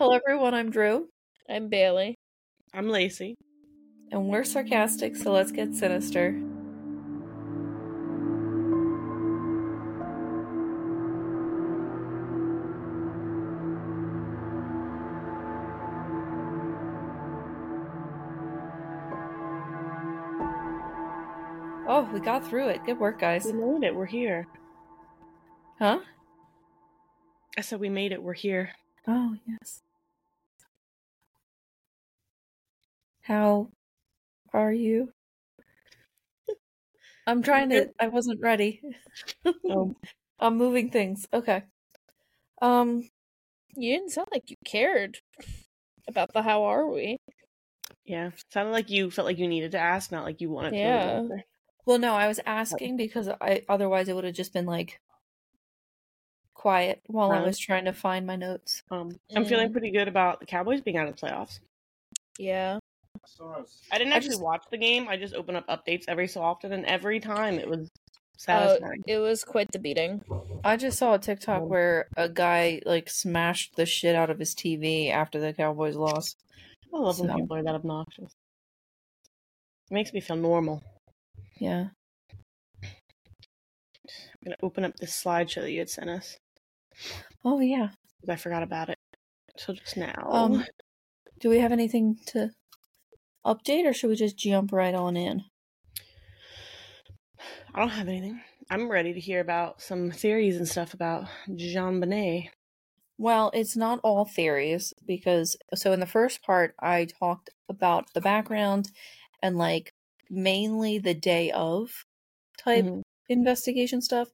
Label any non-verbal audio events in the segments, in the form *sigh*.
Hello, everyone. I'm Drew, I'm Bailey. I'm Lacey. and we're sarcastic, so let's get sinister. Oh, we got through it. Good work, guys. We made it. We're here. Huh? I said we made it. We're here. Oh, yes. How are you? I'm trying to. I wasn't ready. Oh, *laughs* I'm moving things. Okay. Um. You didn't sound like you cared about the how are we. yeah. Sounded like you felt like you needed to ask, not like you wanted Yeah. to. Yeah. Well, no, I was asking because I otherwise it would have just been like quiet while I was trying to find my notes. Um, I'm feeling pretty good about the Cowboys being out of the playoffs. Yeah. I didn't I actually just- watch the game. I just open up updates every so often, and every time it was Uh, satisfying. it was quite the beating. I just saw a TikTok Um, where a guy like smashed the shit out of his TV after the Cowboys lost. I love when people are that obnoxious. It makes me feel normal. Yeah. I'm gonna open up this slideshow that you had sent us Oh yeah. I forgot about it. So just now. Um, do we have anything to update, or should we just jump right on in? I don't have anything. I'm ready to hear about some theories and stuff about JonBenét. Well, it's not all theories because so in the first part I talked about the background and like mainly the day of type Mhm. investigation stuff,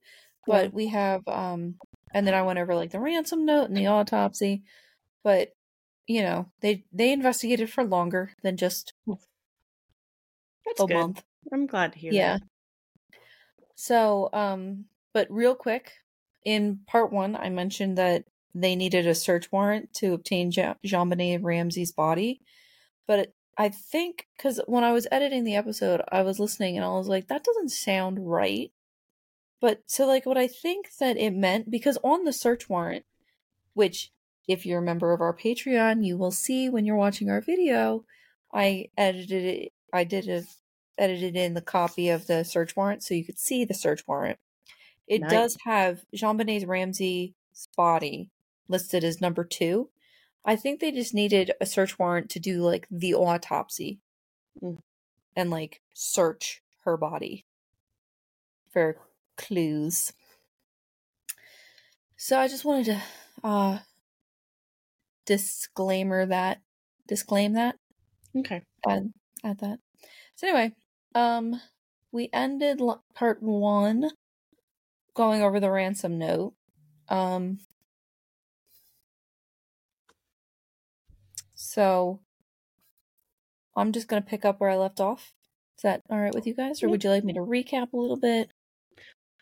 Yeah. but we have um and then I went over like the ransom note and the autopsy, but you know, they they investigated for longer than just That's a good. month. I'm glad to hear Yeah. that. So, um, but real quick, in part one, I mentioned that they needed a search warrant to obtain JonBenét Ramsey's body. But it, I think, because when I was editing the episode, I was listening and I was like, that doesn't sound right. But so, like, what I think that it meant, because on the search warrant, which, if you're a member of our Patreon, you will see when you're watching our video, I edited it, I did a edited in the copy of the search warrant so you could see the search warrant. It Nice. does have JonBenét Ramsey's body listed as number two. I think they just needed a search warrant to do like the autopsy Mm. and like search her body for clues. So I just wanted to uh disclaimer that disclaim that Okay. add add that. So anyway, um, we ended l- part one going over the ransom note. Um, so I'm just gonna pick up where I left off. Is that all right with you guys, or would you like me to recap a little bit?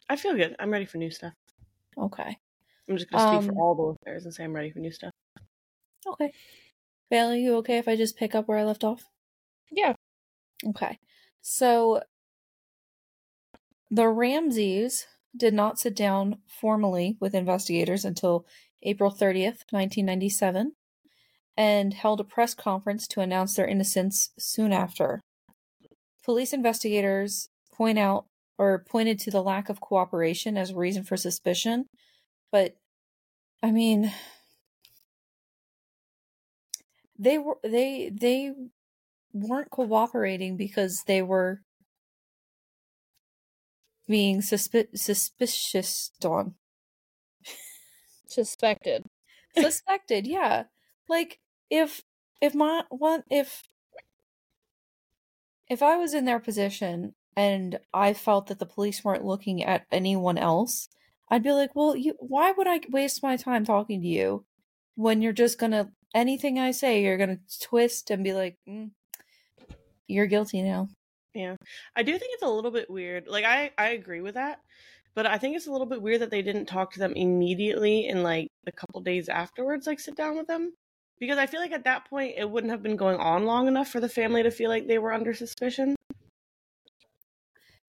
I feel good. I'm ready for new stuff. Okay, I'm just gonna speak Um, for all the listeners and say I'm ready for new stuff. Okay. Bailey, you okay if I just pick up where I left off? Yeah. Okay. So the Ramseys did not sit down formally with investigators until April 30th, 1997, and held a press conference to announce their innocence soon after. Police investigators point out or pointed to the lack of cooperation as a reason for suspicion, but I mean they were they they weren't cooperating because they were being suspi- suspicious on Suspected. suspected yeah like if if my one if if i was in their position and i felt that the police weren't looking at anyone else i'd be like well you why would i waste my time talking to you when you're just gonna anything i say you're gonna twist and be like mm, you're guilty now Yeah. I do think it's a little bit weird. Like I I agree with that, but I think it's a little bit weird that they didn't talk to them immediately and like a couple days afterwards like sit down with them because I feel like at that point it wouldn't have been going on long enough for the family to feel like they were under suspicion.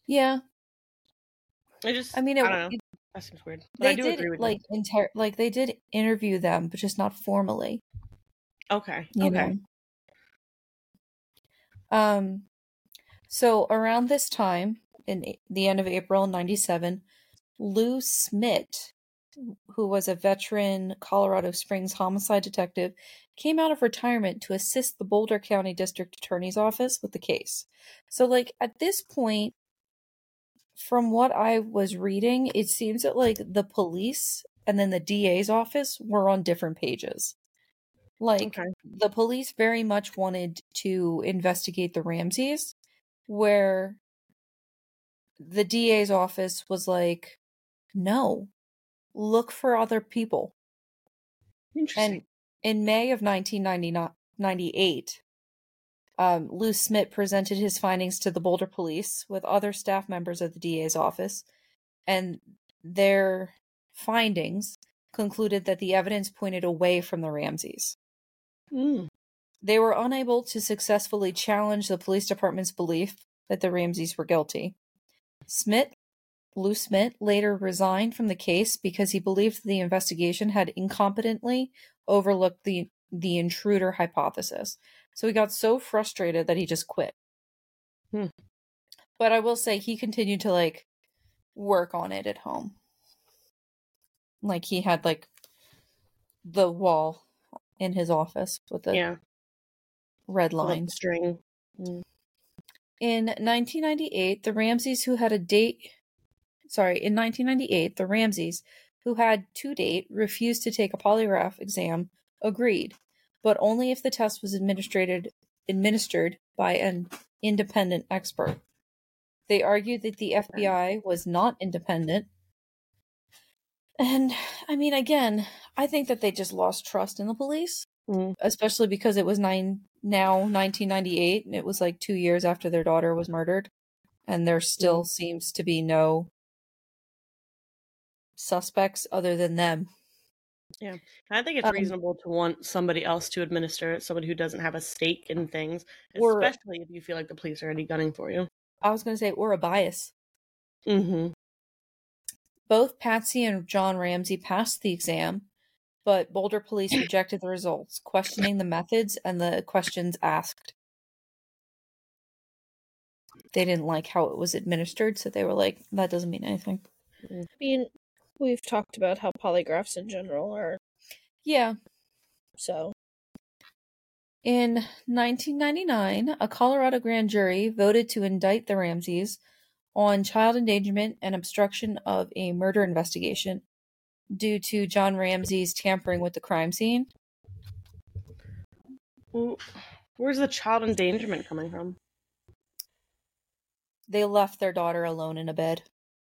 yeah I just i mean it, I don't know. it- That seems weird. But I they do did agree with like inter- like they did interview them but just not formally Okay. you okay. know. Um, so around this time, in the end of April '97, Lou Smit, who was a veteran Colorado Springs homicide detective, came out of retirement to assist the Boulder County District Attorney's Office with the case. So, like at this point, from what I was reading, it seems that like the police and then the DA's office were on different pages. Like Okay. the police very much wanted to investigate the Ramseys, where the DA's office was like, no, look for other people. Interesting. And in May of 1998, um, Lou Smit presented his findings to the Boulder police with other staff members of the DA's office, and their findings concluded that the evidence pointed away from the Ramseys. Mm. They were unable to successfully challenge the police department's belief that the Ramseys were guilty. Smit, Lou Smit, later resigned from the case because he believed the investigation had incompetently overlooked the the intruder hypothesis. So he got so frustrated that he just quit. Hmm. But I will say he continued to like work on it at home. Like he had like the wall in his office with the yeah. red lines. string. Mm. In 1998, the Ramseys who had a date sorry, in 1998, the Ramseys who had to date refused to take a polygraph exam agreed, but only if the test was administered administered by an independent expert. They argued that the FBI was not independent. And I mean again, I think that they just lost trust in the police Mm. especially because it was nine now 1998 and it was like two years after their daughter was murdered and there still seems to be no suspects other than them Yeah, I think it's Um, reasonable to want somebody else to administer it, somebody who doesn't have a stake in things, Or- especially if you feel like the police are already gunning for you. i was going to say or a bias Mm-hmm. Both patsy and john ramsey passed the exam but boulder police *clears throat* rejected the results questioning the methods and the questions asked. They didn't like how it was administered so they were like that doesn't mean anything. Mm. I mean, we've talked about how polygraphs in general are yeah. So. In 1999, a Colorado grand jury voted to indict the Ramseys on child endangerment and obstruction of a murder investigation due to John Ramsey's tampering with the crime scene. Well, where's the child endangerment coming from? They left their daughter alone in a bed.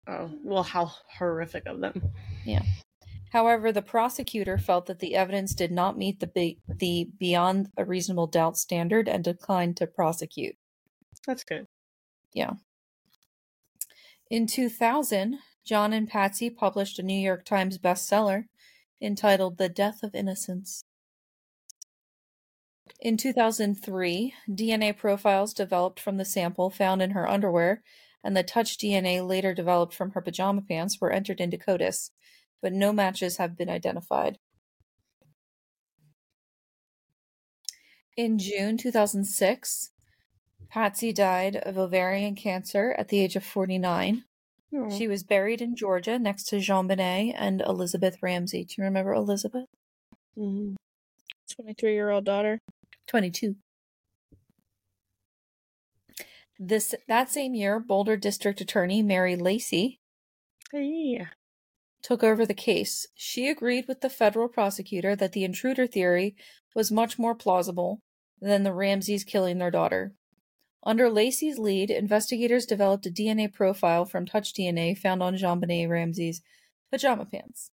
Oh, well, how horrific of them. Yeah. However, the prosecutor felt that the evidence did not meet the be- the beyond a reasonable doubt standard and declined to prosecute. That's good. In 2000, John and Patsy published a New York Times bestseller entitled The Death of Innocence. In 2003, DNA profiles developed from the sample found in her underwear and the touch DNA later developed from her pajama pants were entered into CODIS, but no matches have been identified. In June 2006, Patsy died of ovarian cancer at the age of 49. Oh. She was buried in Georgia next to JonBenét and Elizabeth Ramsey. Do you remember Elizabeth? Mhm. 23 year old daughter. 22. This that same year, Boulder District Attorney Mary Lacy Hey. took over the case. She agreed with the federal prosecutor that the intruder theory was much more plausible than the Ramseys killing their daughter. Under Lacy's lead, investigators developed a DNA profile from touch DNA found on JonBenét Ramsey's pajama pants.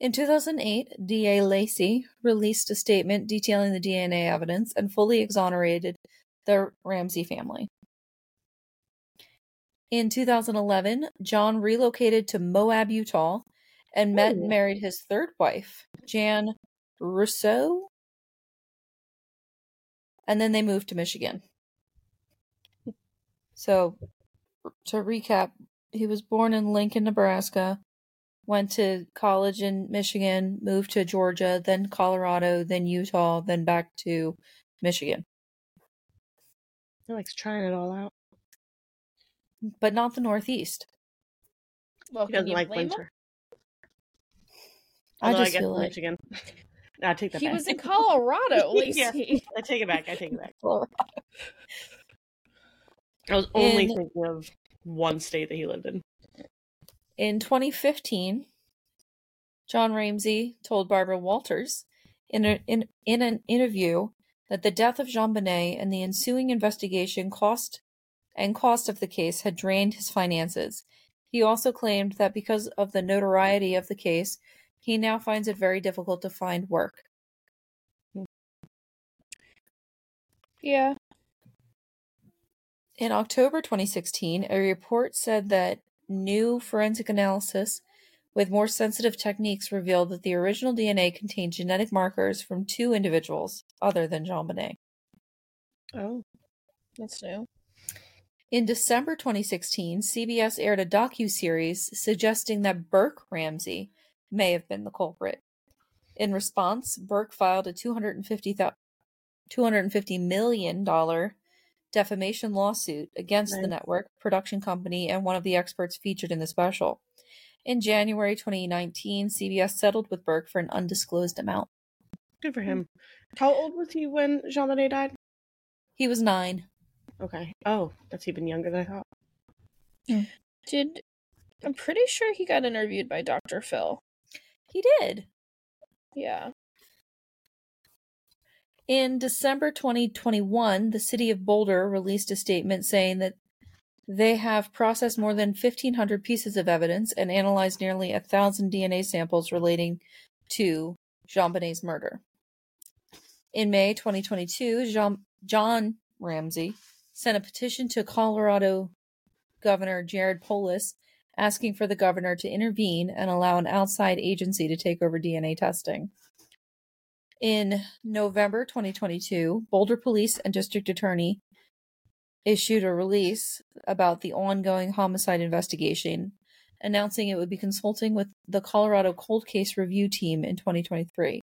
In 2008, DA Lacy released a statement detailing the DNA evidence and fully exonerated the Ramsey family. In 2011, John relocated to Moab, Utah, and met and married his third wife, Jan Rousseau. And then they moved to Michigan. So, to recap, he was born in Lincoln, Nebraska, went to college in Michigan, moved to Georgia, then Colorado, then Utah, then back to Michigan. He likes trying it all out. But not the Northeast. Well, He doesn't like blame him? winter. I Although just guess feel like Michigan. *laughs* No, I take that He back. was in *laughs* Colorado, Yeah. Lacey. I take it back. I take it back. *laughs* Colorado. I was only In- thinking of one state that he lived in. In 2015, John Ramsey told Barbara Walters in, a, in, in an interview that the death of JonBenét and the ensuing investigation cost and cost of the case had drained his finances. He also claimed that because of the notoriety of the case, he now finds it very difficult to find work. Yeah. In October 2016, a report said that new forensic analysis with more sensitive techniques revealed that the original DNA contained genetic markers from two individuals other than JonBenét. Oh. That's new. In December 2016, CBS aired a docu-series suggesting that Burke Ramsey may have been the culprit. In response, Burke filed a $250, $250 million defamation lawsuit against the network, production company, and one of the experts featured in the special. In January 2019, CBS settled with Burke for an undisclosed amount. Good for hmm. him. How old was he when JonBenét died? He was nine. Okay. Oh, that's even younger than I thought. Hmm. Did I'm pretty sure he got interviewed by Dr. Phil. He did. Yeah. In December 2021, the city of Boulder released a statement saying that they have processed more than 1,500 pieces of evidence and analyzed nearly a thousand DNA samples relating to JonBenét's murder. In May 2022, Jean, John Ramsey sent a petition to Colorado Governor Jared Polis asking for the governor to intervene and allow an outside agency to take over DNA testing. In November 2022, Boulder Police and District Attorney issued a release about the ongoing homicide investigation, announcing it would be consulting with the Colorado Cold Case Review Team in 2023.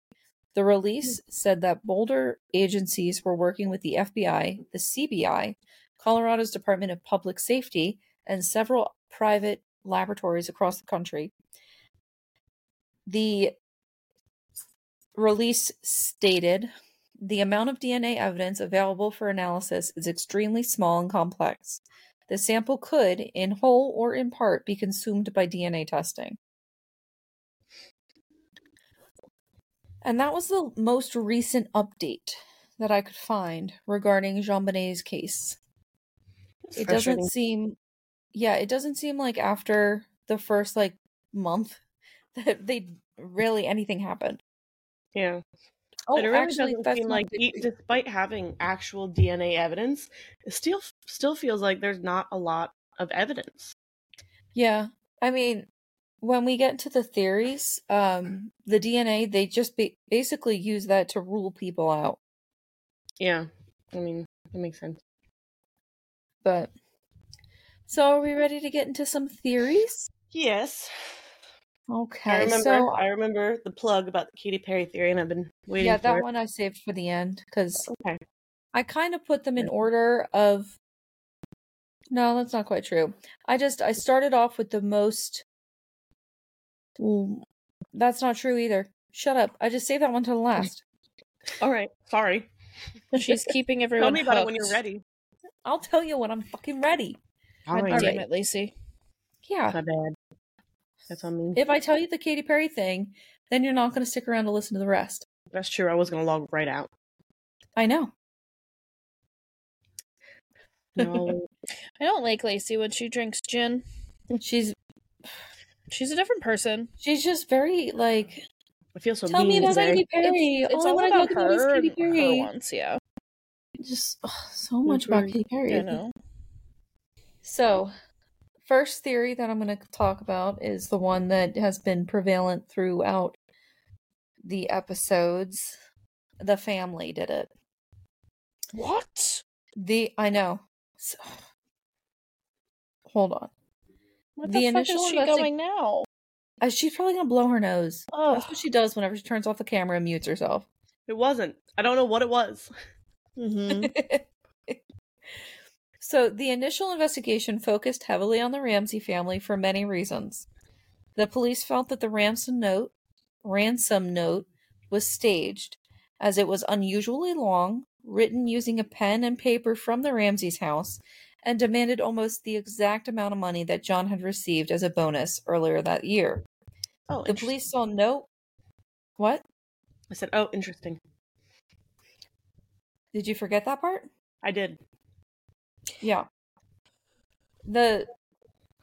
The release said that Boulder agencies were working with the FBI, the CBI, Colorado's Department of Public Safety, and several private laboratories across the country. The release stated the amount of DNA evidence available for analysis is extremely small and complex. The sample could, in whole or in part, be consumed by DNA testing. And that was the most recent update that I could find regarding JonBenét's case. It doesn't seem, yeah, it doesn't seem like after the first like month *laughs* that they really anything happened. Yeah. Oh, it actually, doesn't seem like, e- despite having actual DNA evidence, it still still feels like there's not a lot of evidence. Yeah, I mean, when we get to the theories, um, the DNA they just ba- basically use that to rule people out. Yeah. I mean, that makes sense. But so, are we ready to get into some theories? Yes. Okay, I remember so I remember the plug about the Katy Perry theory and I've been waiting yeah, for that it. one I saved for the end because Okay. I kind of put them in order of. No, that's not quite true. I just I started off with the most. Well, that's not true either. Shut up! I just saved that one to the last. All right. Sorry. She's *laughs* keeping everyone Tell me about it when you're ready. I'll tell you when I'm fucking ready. All God right. damn it, Lacey. Yeah. My bad. That's on me. If I tell you the Katy Perry thing, then you're not going to stick around to listen to the rest. That's true. I was gonna log right out. I know. No. *laughs* I don't like Lacey when she drinks gin. She's She's a different person. she's just very like. I feel so Tell me about. Katy Perry. It's, it's all I all want to about talk about is her Katy and her Perry. once, yeah. Just ugh, so much about. Katy Perry. I know. So, first theory that I'm going to talk about is the one that has been prevalent throughout the episodes. The family did it. What? The I know. So, *sighs* hold on. What The the, fuck initial is she investi- going now? Uh, she's probably gonna blow her nose. Oh, That's what she does whenever she turns off the camera and mutes herself. It wasn't. I don't know what it was. hmm *laughs* so the initial investigation focused heavily on the Ramsey family for many reasons. The police felt that the ransom note ransom note was staged as it was unusually long, written using a pen and paper from the Ramsey's house, and demanded almost the exact amount of money that John had received as a bonus earlier that year. Oh, The police saw no What? I said, "Oh, interesting." Did you forget that part? I did. Yeah. The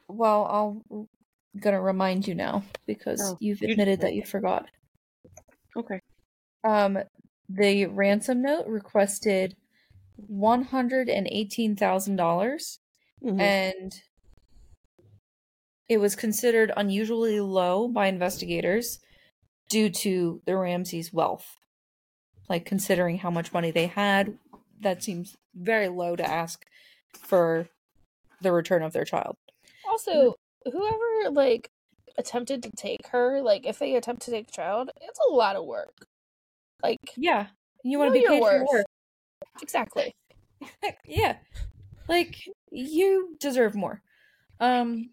well, I'll gonna remind you now because Oh, you've you- admitted that you forgot. Okay. Um, the ransom note requested one hundred and eighteen thousand dollars, Mhm. and it was considered unusually low by investigators due to the Ramseys' wealth. Like considering how much money they had, that seems very low to ask for the return of their child. Also, whoever like attempted to take her, like if they attempt to take a child, it's a lot of work. Like Yeah, you want to be paid for work. exactly. *laughs* yeah, like you deserve more. Um,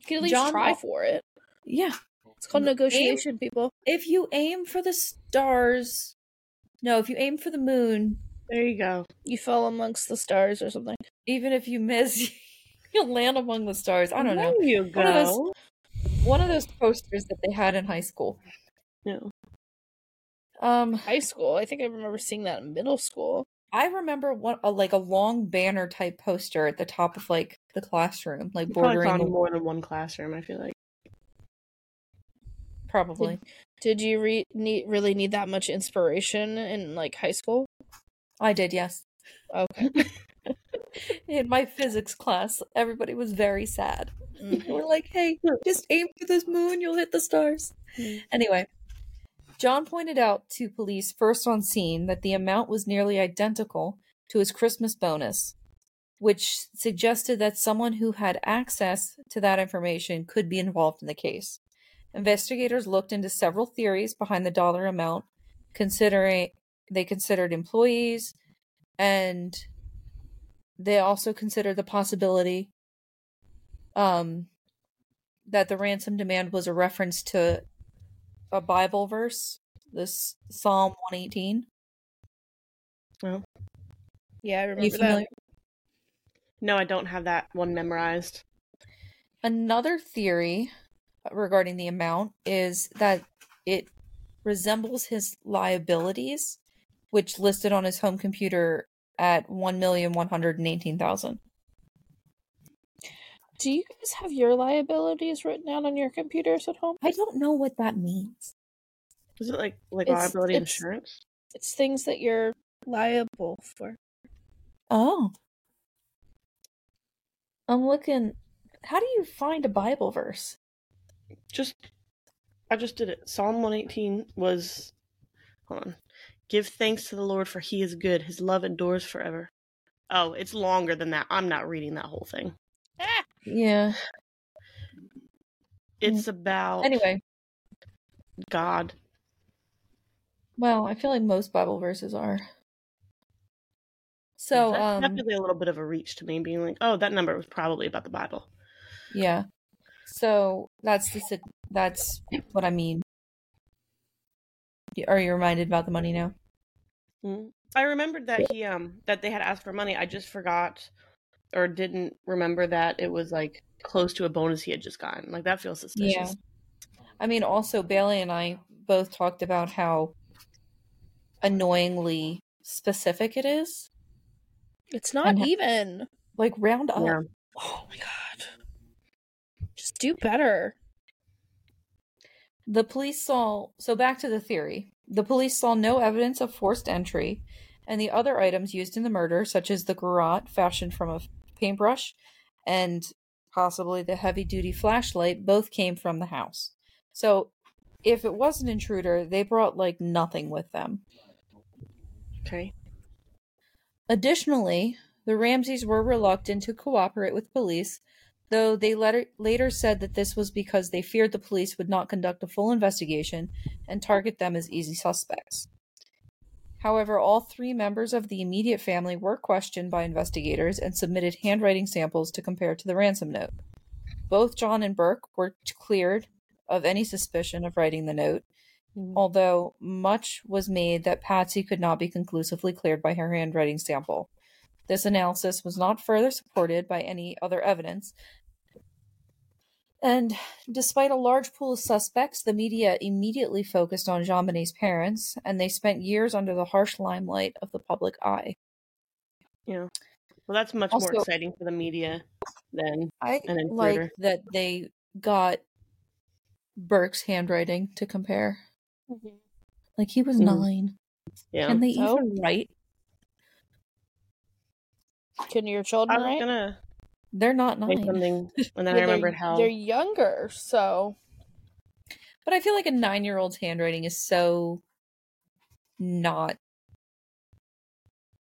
You can at least John try for it. yeah. It's called Aim- negotiation, people. If you aim for the stars, no, if you aim for the moon, There you go. You fall amongst the stars or something. even if you miss, *laughs* you'll land among the stars. I don't know. There you One of those- go. One of those posters that they had in high school. No. Um, High school. I think I remember seeing that in middle school. I remember one a, like a long banner type poster at the top of like the classroom, like You bordering found the, more than one classroom. I feel like. probably. Did you re- need really need that much inspiration in like high school? I did, yes. Okay. *laughs* In my physics class, everybody was very sad. Mm. They were like, "Hey, just aim for this moon, you'll hit the stars." Mm. Anyway, John pointed out to police first on scene that the amount was nearly identical to his Christmas bonus, which suggested that someone who had access to that information could be involved in the case. Investigators looked into several theories behind the dollar amount, considering they considered employees and they also considered the possibility um that the ransom demand was a reference to a Bible verse, this Psalm 118. Well, Yeah, I Are you remember that. No, I don't have that one memorized. Another theory regarding the amount is that it resembles his liabilities, which listed on his home computer at one million one hundred and eighteen thousand. Do you guys have your liabilities written down on your computers at home? I don't know what that means. Was it like like It's- liability it's- insurance? It's things that you're liable for. Oh. I'm looking. How do you find a Bible verse? Just, I just did it. Psalm one eighteen was. Hold on. Give thanks to the Lord for He is good. His love endures forever. Oh, it's longer than that. I'm not reading that whole thing. Ah! Yeah. It's about Anyway, God. well, I feel like most Bible verses are. So, That's um, definitely a little bit of a reach to me, being like, "Oh, that number was probably about the Bible." yeah. So that's the that's what I mean. Y- Are you reminded about the money now? Mm. I remembered that he um that they had asked for money. I just forgot or didn't remember that it was like close to a bonus he had just gotten. Like that feels suspicious. Yeah. I mean, also Bailey and I both talked about how annoyingly specific it is. It's not And even. Like round up. Yeah. Oh my god. Just do better. The police saw so back to the theory. The police saw no evidence of forced entry, and the other items used in the murder, such as the garrote fashioned from a paintbrush and possibly the heavy duty flashlight, both came from the house. So if it was an intruder, they brought like nothing with them. Okay. Additionally, the Ramseys were reluctant to cooperate with police, though they later, later said that this was because they feared the police would not conduct a full investigation and target them as easy suspects. However, all three members of the immediate family were questioned by investigators and submitted handwriting samples to compare to the ransom note. Both John and Burke were cleared of any suspicion of writing the note, Mhm. although much was made that Patsy could not be conclusively cleared by her handwriting sample. This analysis was not further supported by any other evidence. And despite a large pool of suspects, the media immediately focused on JonBenét's parents, and they spent years under the harsh limelight of the public eye. Yeah. Well, that's much Also- more exciting for the media than I An like that they got Burke's handwriting to compare. Like he was Mhm. nine. yeah. Can they So? even write? Can your I children was write? gonna They're not say nine. something, *laughs* and then Yeah, I they're- remembered how. they're younger, so But I feel like a nine year old's handwriting is so not.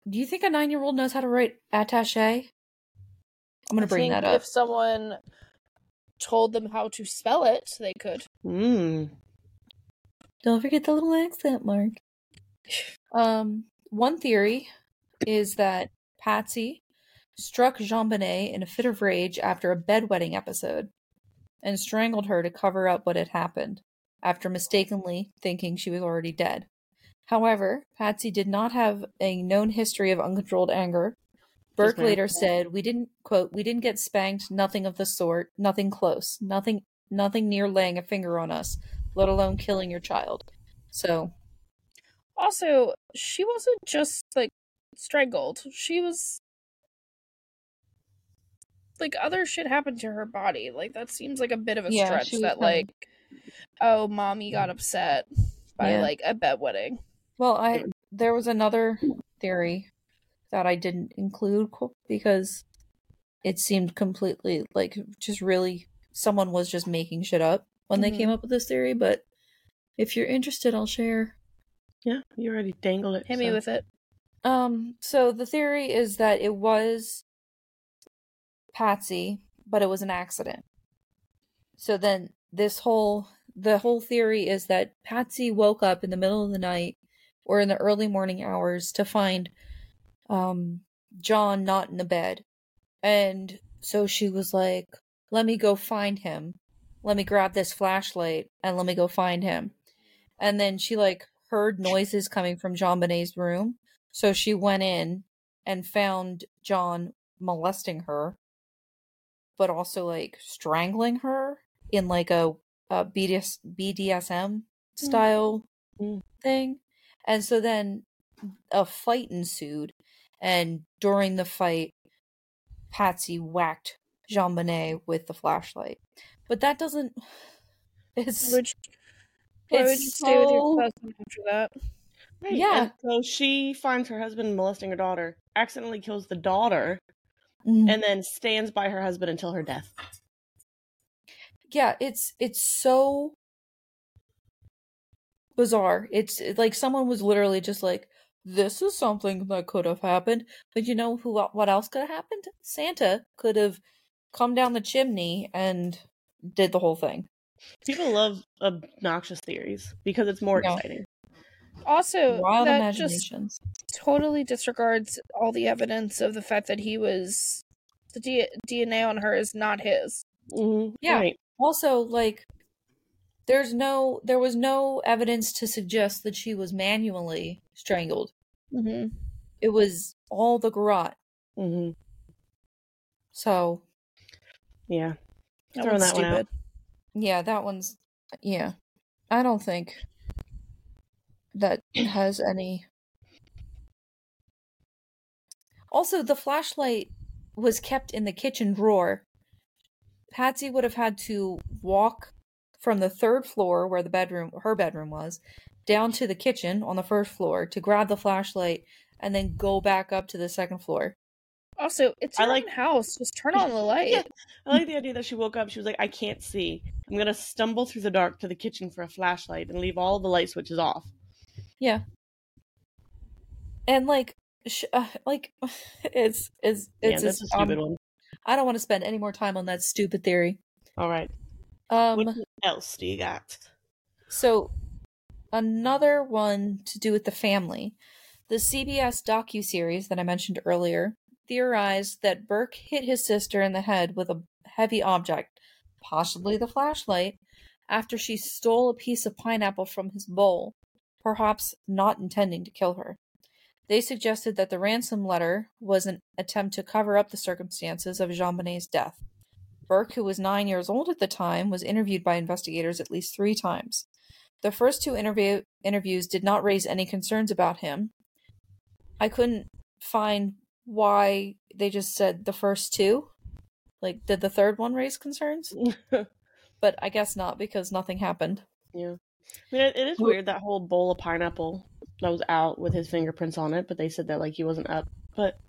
Do you think a nine year old knows how to write attache? I'm gonna I bring think that up. If someone told them how to spell it, they could. Mm. Don't forget the little accent mark. Um, one theory is that Patsy struck JonBenét in a fit of rage after a bedwetting episode and strangled her to cover up what had happened after mistakenly thinking she was already dead. However, Patsy did not have a known history of uncontrolled anger. Burke later said, "We didn't quote, we didn't get spanked, nothing of the sort, nothing close, nothing nothing near laying a finger on us, let alone killing your child." So, Also, she wasn't just like strangled. She was like other shit happened to her body. Like that seems like a bit of a Yeah, stretch that kinda- like oh, mommy got upset by Yeah. like a bedwetting. Well, I there was another theory that I didn't include because it seemed completely like just really someone was just making shit up when they Mhm. came up with this theory. But if you're interested, I'll share. Yeah, you already dangled it. Hit me with it. Um, so the theory is that it was Patsy, but it was an accident. So then this whole the whole theory is that Patsy woke up in the middle of the night or in the early morning hours to find um John not in the bed. And so she was like, "Let me go find him. Let me grab this flashlight and let me go find him." And then she like heard noises coming from JonBenét's room. So she went in and found John molesting her, but also like strangling her in like a, a BDS, BDSM style Mm. thing. And so then a fight ensued. And during the fight, Patsy whacked JonBenét with the flashlight. But that doesn't. *sighs* It's. Would why would you it's stay with your husband after that? Right, Yeah. and so she finds her husband molesting her daughter, accidentally kills the daughter, Mm. and then stands by her husband until her death. yeah it's it's so bizarre it's like someone was literally just like this is something that could have happened but you know who what else could have happened santa could have come down the chimney and did the whole thing People love obnoxious theories because it's more Yeah. exciting. Also, wild that just totally disregards all the evidence of the fact that he was the D- DNA on her is not his. Mhm, Yeah. Right. also like there's no there was no evidence to suggest that she was manually strangled Mm-hmm. it was all the garrote hmm so Yeah. That Throwing one's that one out. Yeah, that one's yeah. I don't think that has any Also, the flashlight was kept in the kitchen drawer. Patsy would have had to walk from the third floor where the bedroom her bedroom was down to the kitchen on the first floor to grab the flashlight and then go back up to the second floor. Also, it's I your like- own house. Just turn on the *laughs* light. Yeah. I like the idea that she woke up. She was like, I can't see. I'm going to stumble through the dark to the kitchen for a flashlight and leave all the light switches off. Yeah. And like sh- uh, like *laughs* it's it's yeah, it's that's this, a stupid um, one. I don't want to spend any more time on that stupid theory. All right. Um, what else do you got? So, another one to do with the family. The CBS docu-series that I mentioned earlier theorized that Burke hit his sister in the head with a heavy object, possibly the flashlight, after she stole a piece of pineapple from his bowl, perhaps not intending to kill her. They suggested that the ransom letter was an attempt to cover up the circumstances of JonBenét's death. Burke, who was nine years old at the time, was interviewed by investigators at least three times. The first two interview- interviews did not raise any concerns about him. I couldn't find why they just said the first two. Like, did the third one raise concerns? *laughs* but I guess not because nothing happened. Yeah. I mean, it, is weird that whole bowl of pineapple that was out with his fingerprints on it, but they said that like he wasn't up. But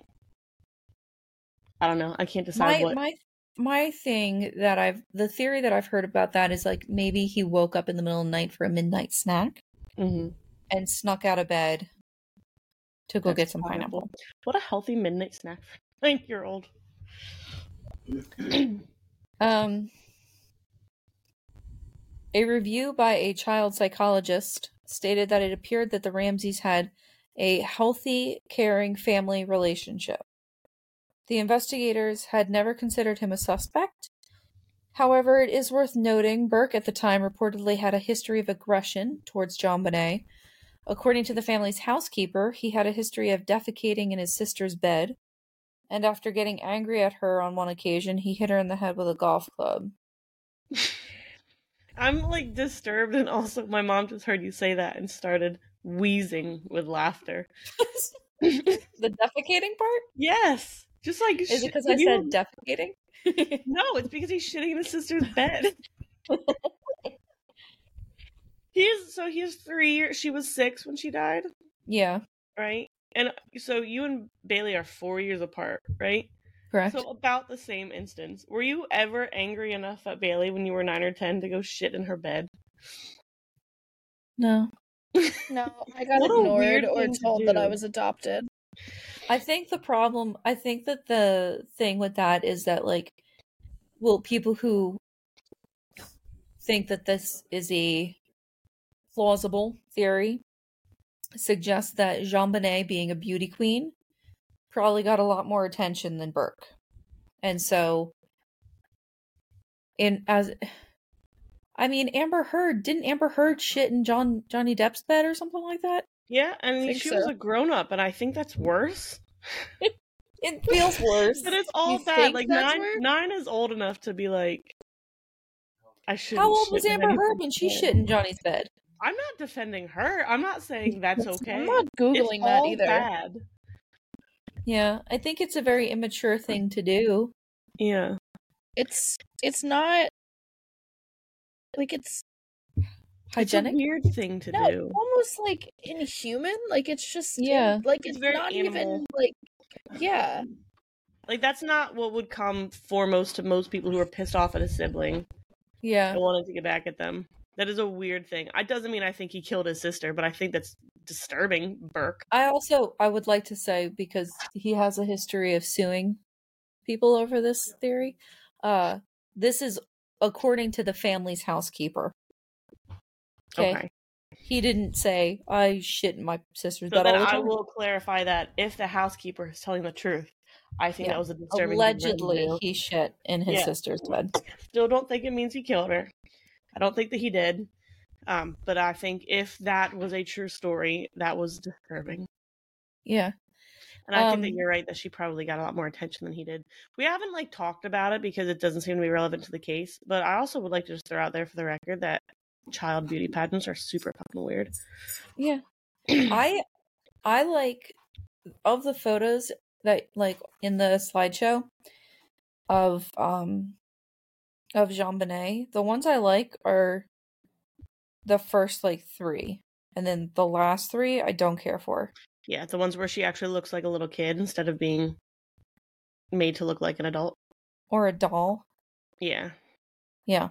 I don't know. I can't decide My what. my my thing that I've the theory that I've heard about that is like maybe he woke up in the middle of the night for a midnight snack hmm and snuck out of bed to go That's get some pineapple. pineapple. What a healthy midnight snack for a nine year old. Um, a review by a child psychologist stated that it appeared that the Ramseys had a healthy, caring family relationship. The investigators had never considered him a suspect. However, it is worth noting Burke at the time reportedly had a history of aggression towards JonBenét. According to the family's housekeeper, he had a history of defecating in his sister's bed, and after getting angry at her on one occasion, he hit her in the head with a golf club. *laughs* I'm like disturbed, and also my mom just heard you say that and started wheezing with laughter. *laughs* the defecating part? yes, just like Is it because I you- said defecating? *laughs* No, it's because he's shitting in his sister's bed. *laughs* he's so he's three years. She was six when she died, yeah, right? And so you and Bailey are four years apart, right? Correct. So about the same instance. Were you ever angry enough at Bailey when you were nine or ten to go shit in her bed? no. *laughs* No, I got ignored or thing to told that I was adopted. I think the problem, I think that the thing with that is that, like, well, people who think that this is a plausible theory suggest that JonBenét, being a beauty queen, probably got a lot more attention than Burke. And so, in as, I mean, Amber Heard didn't Amber Heard shit in John Johnny Depp's bed or something like that? Yeah, I mean Think she was a grown up, and I think that's worse. *laughs* It feels worse. But it's all You bad. Like nine, worse? nine is old enough to be like. I should. How old was Amber Heard when she shit in Johnny's bed? I'm not defending her. I'm not saying that's *laughs* okay. I'm not googling it's that all either. Bad. Yeah, I think it's a very immature thing to do. Yeah. It's it's not like it's Hygienic? It's a weird thing to no, do. almost like inhuman. Like it's just Yeah. like It's it's, very not animal. even like yeah. Like that's not what would come foremost to most people who are pissed off at a sibling Yeah. I wanted to get back at them. That is a weird thing. I doesn't mean I think he killed his sister, but I think that's disturbing, Burke. I also I would like to say because he has a history of suing people over this theory. Uh this is according to the family's housekeeper. Okay. Okay. He didn't say I shit in my sister's So bed then all the I will clarify that if the housekeeper is telling the truth, I think Yeah. that was a disturbing thing for him to Allegedly he shit in his Yeah. sister's bed. Still don't think it means he killed her. I don't think that he did. Um, but I think if that was a true story, that was disturbing. Yeah. And I think that Um, you're right that she probably got a lot more attention than he did. We haven't like talked about it because it doesn't seem to be relevant to the case. But I also would like to just throw out there for the record that child beauty pageants are super fucking weird. Yeah. I I like of the photos that like in the slideshow of um of JonBenét, the ones I like are the first like three. And then the last three I don't care for. Yeah, the ones where she actually looks like a little kid instead of being made to look like an adult. Or a doll. Yeah. Yeah.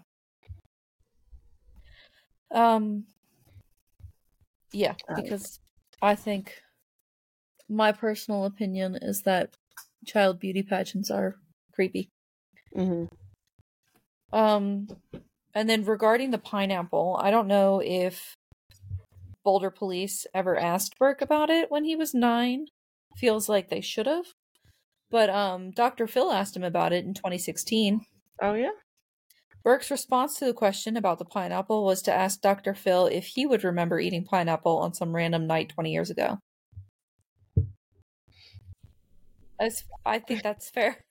Um yeah, because I think my personal opinion is that child beauty pageants are creepy. hmm Um, and then regarding the pineapple, I don't know if Boulder police ever asked Burke about it when he was nine. Feels like they should have. But um, Dr. Phil asked him about it in 2016. Oh yeah. Burke's response to the question about the pineapple was to ask Dr. Phil if he would remember eating pineapple on some random night 20 years ago. As I think that's fair.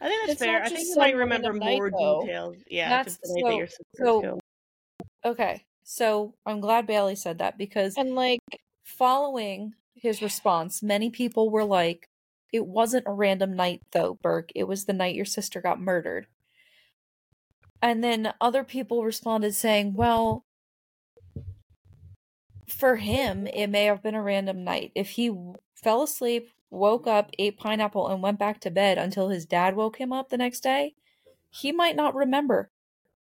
I think that's It's fair. I think you might remember more though. details. Yeah, That's- just the night that so- your so- killed. Okay, so I'm glad Bailey said that because And like, following his response, many people were like, it wasn't a random night, though, Burke. It was the night your sister got murdered. And then other people responded saying, well, for him, it may have been a random night. If he fell asleep, woke up, ate pineapple, and went back to bed until his dad woke him up the next day, he might not remember.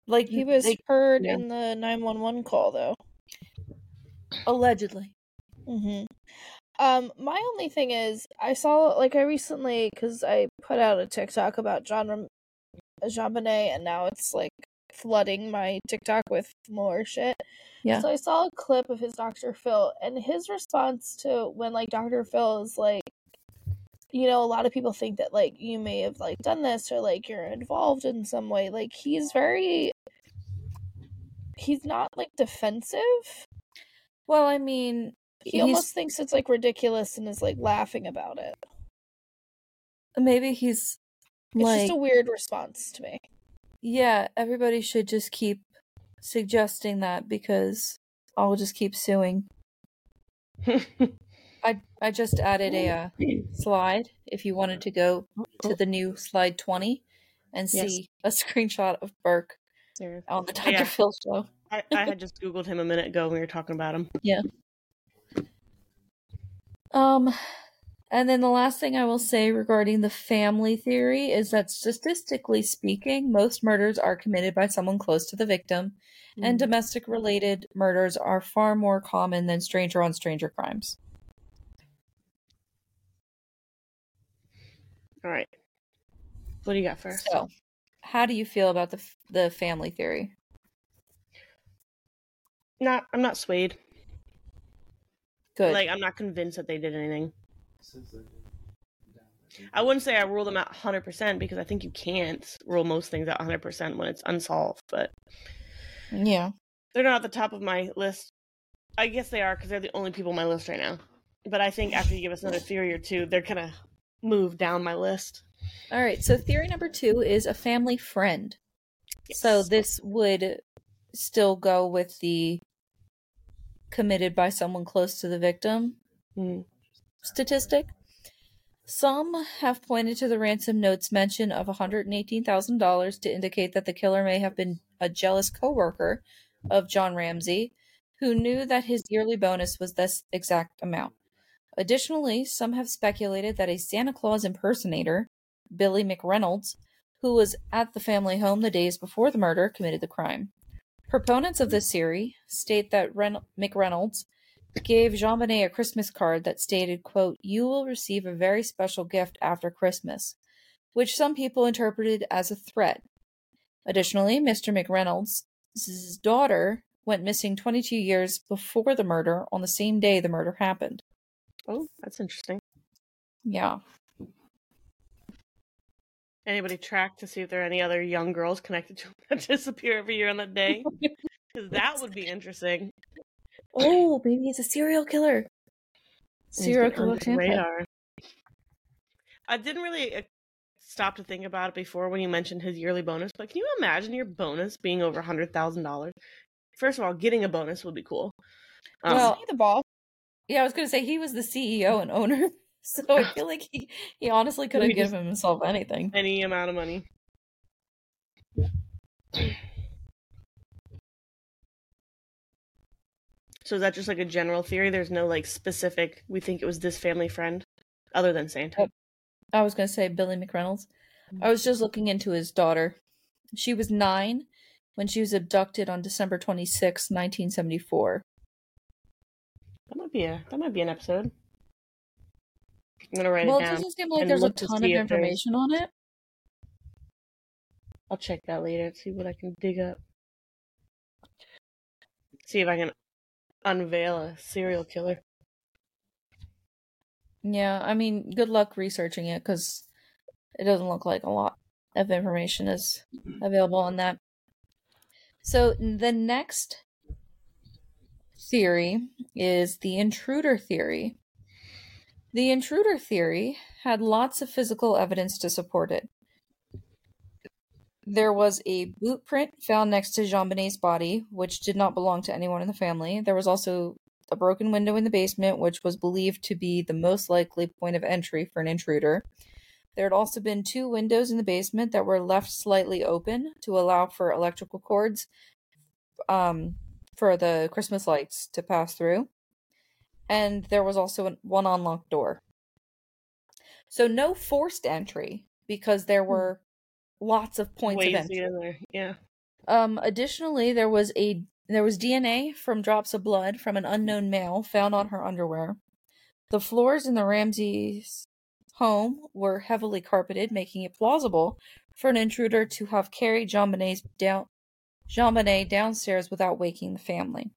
Like, he was they- heard yeah. in the 911 call, though. allegedly. Mm-hmm. Um, my only thing is, I saw like I recently because I put out a TikTok about John Ram- JonBenét, and now it's like flooding my TikTok with more shit. Yeah. So I saw a clip of his Dr. Phil, and his response to when like Dr. Phil is like, you know, a lot of people think that like you may have like done this or like you're involved in some way. Like he's very, he's not like defensive. Well, I mean, He he's almost thinks it's like ridiculous and is like laughing about it. maybe he's It's like just a weird response to me. yeah everybody should just keep suggesting that because i'll just keep suing *laughs* i i just added a uh, slide if you wanted to go to the new slide 20 and Yes. see a *laughs* screenshot of burke Serious. on the dr Yeah. phil show I, I had just googled him a minute ago when we were talking about him. Yeah. Um, and then the last thing I will say regarding the family theory is that statistically speaking, most murders are committed by someone close to the victim, and Mm. domestic related murders are far more common than stranger on stranger crimes. All right. What do you got first? So, how do you feel about the the family theory? Not, I'm not swayed. Good. Like, I'm not convinced that they did anything. I wouldn't say I rule them out 100% because I think you can't rule most things out 100% when it's unsolved, but yeah. they're not at the top of my list. I guess they are because they're the only people on my list right now. But I think after you give us another theory or two, they're going to move down my list. All right. So theory number two is a family friend. So this would still go with the committed by someone close to the victim Mm. statistic. Some have pointed to the ransom note's mention of $118,000 to indicate that the killer may have been a jealous coworker of John Ramsey who knew that his yearly bonus was this exact amount. Additionally, some have speculated that a Santa Claus impersonator, Billy McReynolds, who was at the family home the days before the murder, committed the crime. Proponents of this theory state that Ren- McReynolds gave JonBenét a Christmas card that stated, quote, You will receive a very special gift after Christmas, which some people interpreted as a threat. Additionally, Mr. McReynolds' daughter went missing 22 years before the murder on the same day the murder happened. Oh, that's interesting. Yeah. Anybody track to see if there are any other young girls connected to him *laughs* that disappear every year on that day? *laughs* Because that would be interesting. Oh, maybe he's a serial killer. And he's Serial killer the radar. I didn't really uh, stop to think about it before when you mentioned his yearly bonus, but can you imagine your bonus being over hundred thousand dollars? First of all, getting a bonus would be cool. Um, Well, the ball. Yeah, I was gonna say he was the CEO and owner, *laughs* so I feel like he he honestly could have given himself anything. any amount of money. So is that just like a general theory? There's no like specific. We think it was this family friend, other than Santa. I was gonna say Billy McReynolds. I was just looking into his daughter. She was nine when she was abducted on December twenty sixth, 1974. That might be a that might be an episode. I'm gonna write Well, it it down. doesn't seem like there's a to ton of see if there's- information on it. I'll check that later and see what I can dig up. See if I can unveil a serial killer. Yeah, I mean, good luck researching it because it doesn't look like a lot of information is available on that. So the next theory is the intruder theory. The intruder theory had lots of physical evidence to support it. There was a boot print found next to JonBenét's body, which did not belong to anyone in the family. There was also a broken window in the basement, which was believed to be the most likely point of entry for an intruder. There had also been two windows in the basement that were left slightly open to allow for electrical cords um, for the Christmas lights to pass through. And there was also one unlocked door. So no forced entry because there were lots of points Ways of entry. in there. Yeah. Um, additionally, there was a there was DNA from drops of blood from an unknown male found on her underwear. The floors in the Ramseys home were heavily carpeted, making it plausible for an intruder to have carried JonBenét's down JonBenét downstairs without waking the family.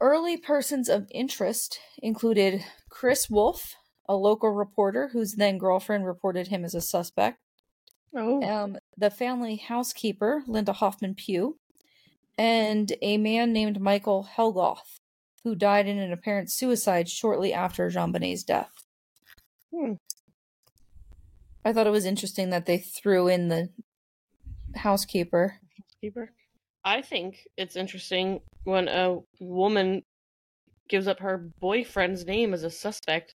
Early persons of interest included Chris Wolfe, a local reporter whose then girlfriend reported him as a suspect, Oh. um, the family housekeeper, Linda Hoffman Pugh, and a man named Michael Helgoth, who died in an apparent suicide shortly after JonBenét's death. Hmm. I thought it was interesting that they threw in the housekeeper. Keeper. I think it's interesting when a woman gives up her boyfriend's name as a suspect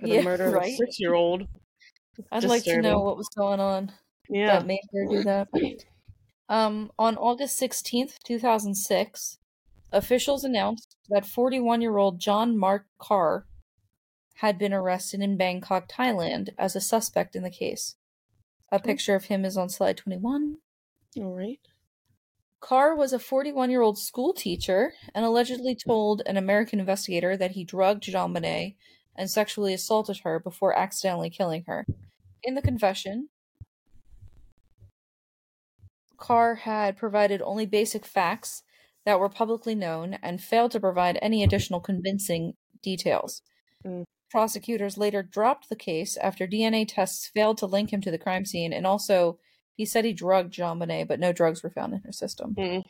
for the Yeah, murder of right? a six year old. I'd like to know what was going on Yeah. that made her do that. Um, on August 16th, 2006, officials announced that 41 year old John Mark Carr had been arrested in Bangkok, Thailand, as a suspect in the case. A picture of him is on slide 21. All right. Carr was a 41 year old school teacher and allegedly told an American investigator that he drugged JonBenét and sexually assaulted her before accidentally killing her. In the confession, Carr had provided only basic facts that were publicly known and failed to provide any additional convincing details. Mm. Prosecutors later dropped the case after DNA tests failed to link him to the crime scene, and also he said he drugged JonBenét, but no drugs were found in her system. Mm.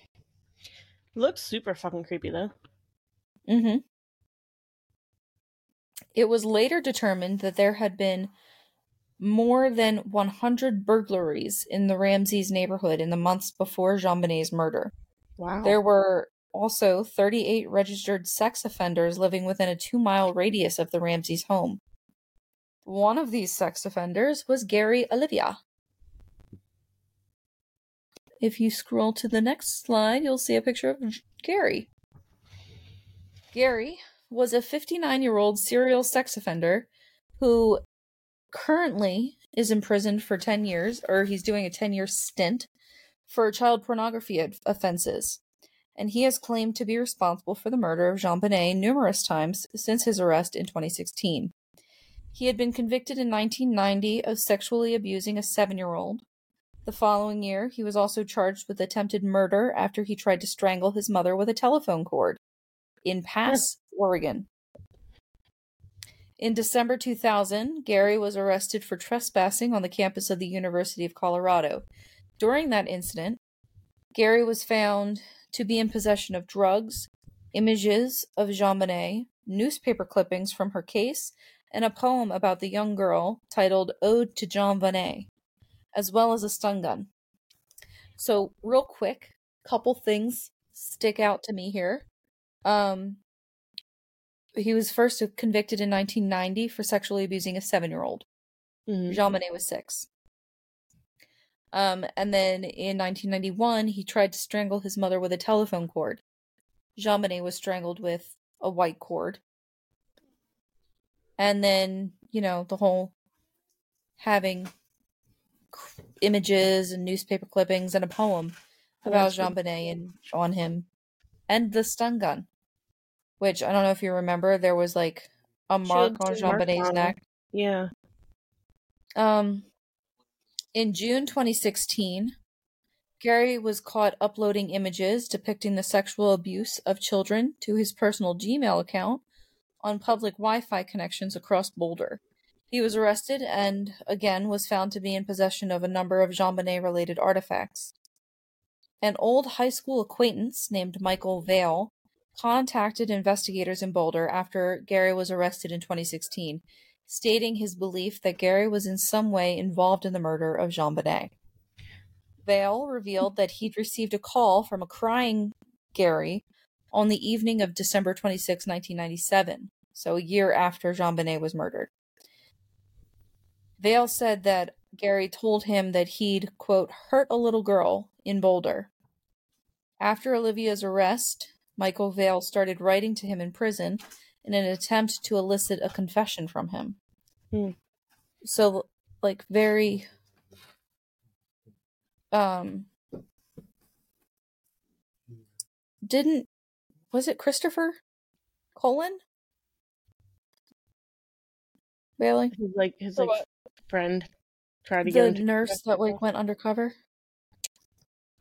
Looks super fucking creepy though. Mm-hmm. It was later determined that there had been more than 100 burglaries in the Ramseys neighborhood in the months before JonBenét's murder. Wow. There were also 38 registered sex offenders living within a two mile radius of the Ramseys home. One of these sex offenders was Gary Olivia. If you scroll to the next slide, you'll see a picture of Gary. Gary was a 59 year old serial sex offender who currently is imprisoned for 10 years, or he's doing a 10 year stint for child pornography offenses. And he has claimed to be responsible for the murder of JonBenét numerous times since his arrest in 2016. He had been convicted in 1990 of sexually abusing a seven year old. The following year, he was also charged with attempted murder after he tried to strangle his mother with a telephone cord in Pass, Oregon. In December 2000, Gary was arrested for trespassing on the campus of the University of Colorado. During that incident, Gary was found to be in possession of drugs, images of JonBenét, newspaper clippings from her case, and a poem about the young girl titled Ode to JonBenét, as well as a stun gun. So, real quick, couple things stick out to me here. Um, he was first convicted in 1990 for sexually abusing a seven year old. Mhm. JonBenét was six. Um, and then in 1991, he tried to strangle his mother with a telephone cord. JonBenét was strangled with a white cord. And then, you know, the whole having images and newspaper clippings and a poem about JonBenét and on him, and the stun gun, which I don't know if you remember, there was like a mark on JonBenét's neck. Yeah. Um, In June 2016, Gary was caught uploading images depicting the sexual abuse of children to his personal Gmail account on public Wi Fi connections across Boulder. He was arrested and, again, was found to be in possession of a number of JonBenét related artifacts. An old high school acquaintance named Michael Vale contacted investigators in Boulder after Gary was arrested in 2016, stating his belief that Gary was in some way involved in the murder of JonBenét. Vale revealed that he'd received a call from a crying Gary on the evening of December 26, 1997, so a year after JonBenét was murdered. Vale said that Gary told him that he'd, quote, hurt a little girl in Boulder. After Olivia's arrest, Michael Vale started writing to him in prison in an attempt to elicit a confession from him. Hmm. So, like, very. Um. Didn't. Was it Christopher Colon? Bailey? His like his like what? friend tried to get The nurse that to like went undercover?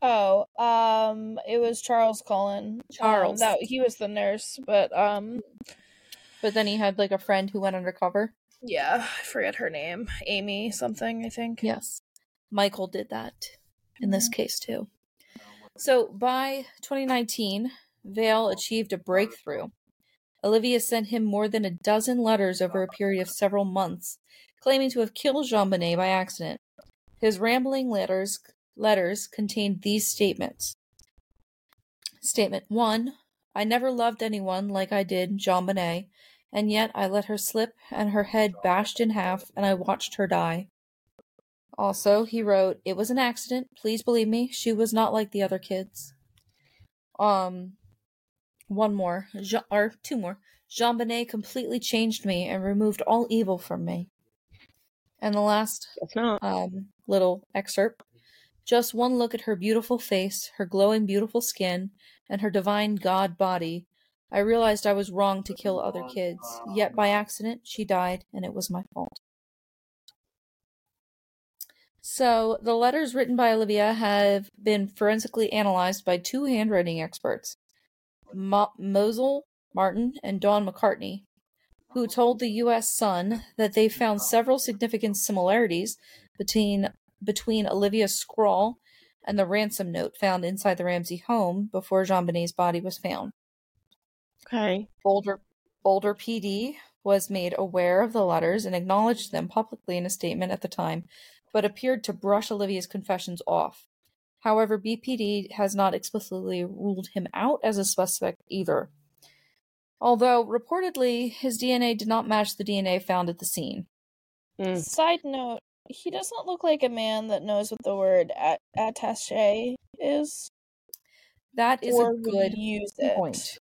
Oh, um, it was Charles Cullen. Um, Charles. that he was the nurse, but um, But then he had like a friend who went undercover. yeah, I forget her name. Amy something, I think. Yes. Michael did that in this mm-hmm. case too. So by 2019, Vale achieved a breakthrough. Olivia sent him more than a dozen letters over a period of several months, claiming to have killed JonBenét by accident. His rambling letters letters contained these statements. Statement 1. I never loved anyone like I did JonBenét, and yet I let her slip and her head bashed in half, and I watched her die. Also, he wrote, "It was an accident. Please believe me. She was not like the other kids." Um, one more, Jean, or two more. JonBenét completely changed me and removed all evil from me. And the last um, little excerpt. Just one look at her beautiful face, her glowing, beautiful skin, and her divine god body. I realized I was wrong to kill other kids, yet by accident she died, and it was my fault. So, the letters written by Olivia have been forensically analyzed by two handwriting experts, Mo- Mosel Martin and Don McCartney, who told the U.S. Sun that they found several significant similarities between between Olivia's scrawl and the ransom note found inside the Ramsey home before JonBenét's body was found. Okay. Boulder Boulder PD was made aware of the letters and acknowledged them publicly in a statement at the time, but appeared to brush Olivia's confessions off. However, BPD has not explicitly ruled him out as a suspect either. Although reportedly his DNA did not match the DNA found at the scene. Mm. Side note: He doesn't look like a man that knows what the word at- attaché is, That is or a good use it. point.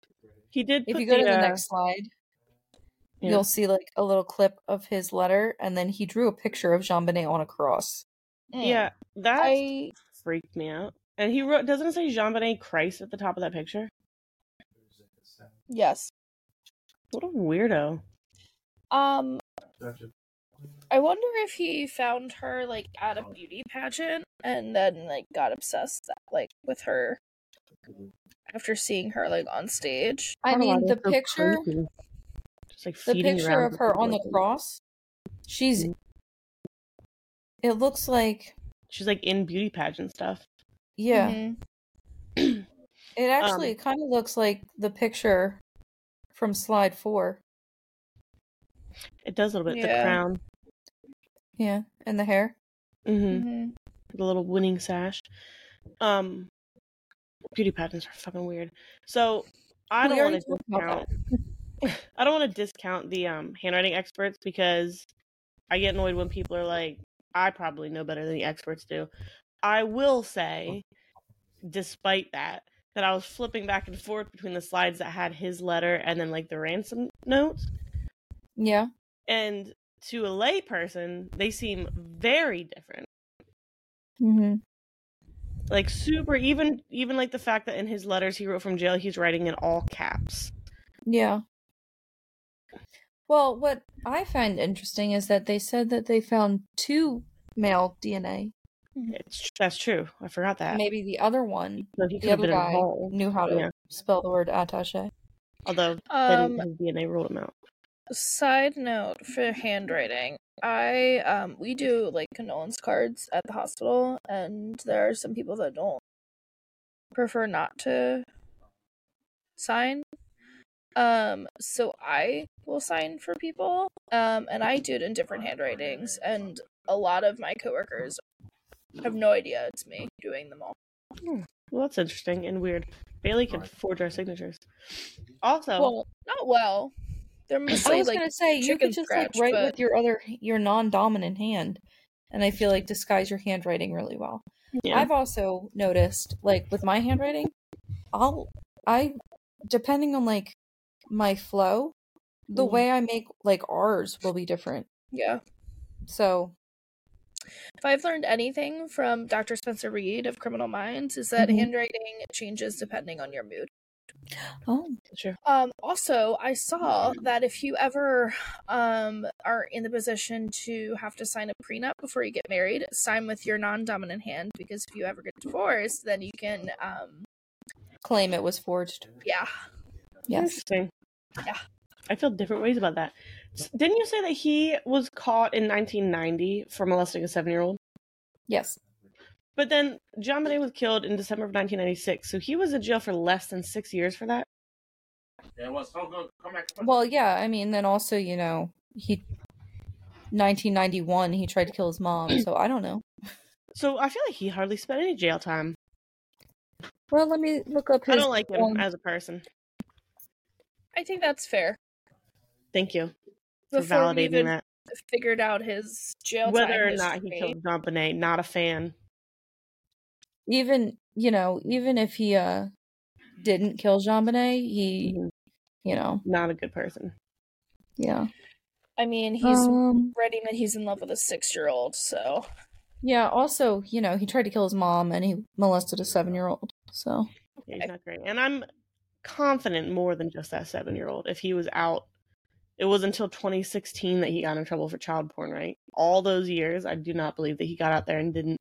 He did. If you go to the uh, next slide, yeah. you'll see like a little clip of his letter, and then he drew a picture of JonBenét on a cross. Mm. Yeah, that I freaked me out. And he wrote, doesn't it say JonBenét Christ at the top of that picture? yes. What a weirdo. Um, I wonder if he found her like at a beauty pageant and then like got obsessed like with her after seeing her like on stage. I don't know mean, the so picture. Just like the picture of her people on the cross, she's. Mhm. It looks like, She's like in beauty pageant stuff. yeah. Mhm. It *clears throat* actually Um, kind of looks like the picture from slide four. It does a little bit. The crown. Yeah, and the hair. hmm Mhm. The little winning sash. Um, beauty pageants are fucking weird. So I don't want to discount. *laughs* I don't want to discount the um handwriting experts because I get annoyed when people are like, I probably know better than the experts do. I will say, despite that, that I was flipping back and forth between the slides that had his letter and then like the ransom notes. Yeah. And to a layperson, they seem very different. Mm-hmm. Like super even even like the fact that in his letters he wrote from jail he's writing in all caps. Yeah. Well, what I find interesting is that they said that they found two male DNA It's, that's true. I forgot that. Maybe the other one, So he the could have other guy, involved. knew how to Yeah. spell the word attaché. Although Um, then his DNA ruled him out. side note for handwriting, I um we do like condolence cards at the hospital, and there are some people that don't prefer not to sign. Um, so I will sign for people, um, and I do it in different handwritings, and a lot of my coworkers have no idea it's me doing them all. Well, that's interesting and weird. Bailey can forge our signatures. Also, Well, not well. They're *clears throat* I was like gonna say you could just scratch, like write but- with your other your non-dominant hand, and I feel like disguise your handwriting really well. yeah. I've also noticed, like with my handwriting, I'll I depending on like my flow, the Mhm. way I make like ours will be different. yeah. So If I've learned anything from Dr. Spencer Reid of Criminal Minds, is that Mhm. handwriting changes depending on your mood. Oh sure. Um, also, I saw that if you ever um are in the position to have to sign a prenup before you get married, sign with your non-dominant hand because if you ever get divorced, then you can um claim it was forged. yeah. Yes. Interesting. Yeah. I feel different ways about that. Didn't you say that he was caught in 1990 for molesting a seven year old? Yes. But then JonBenét was killed in December of 1996, so he was in jail for less than six years for that. Well, yeah, I mean then also, you know, he 1991 he tried to kill his mom, *clears throat* so I don't know. So I feel like he hardly spent any jail time. Well, let me look up his I don't like him um, as a person. I think that's fair. Thank you for Before we validating even that. figured out his jail Whether time or not he killed JonBenét, not a fan. Even you know even if he uh didn't kill JonBenét, he Mhm. you know Not a good person. yeah I mean, he's um, writing that he's in love with a six-year-old, so yeah also you know he tried to kill his mom and he molested a seven year old so Yeah, he's not great. And I'm confident more than just that seven year old. If he was out, it was until 2016 that he got in trouble for child porn, right? All those years, I do not believe that he got out there and didn't.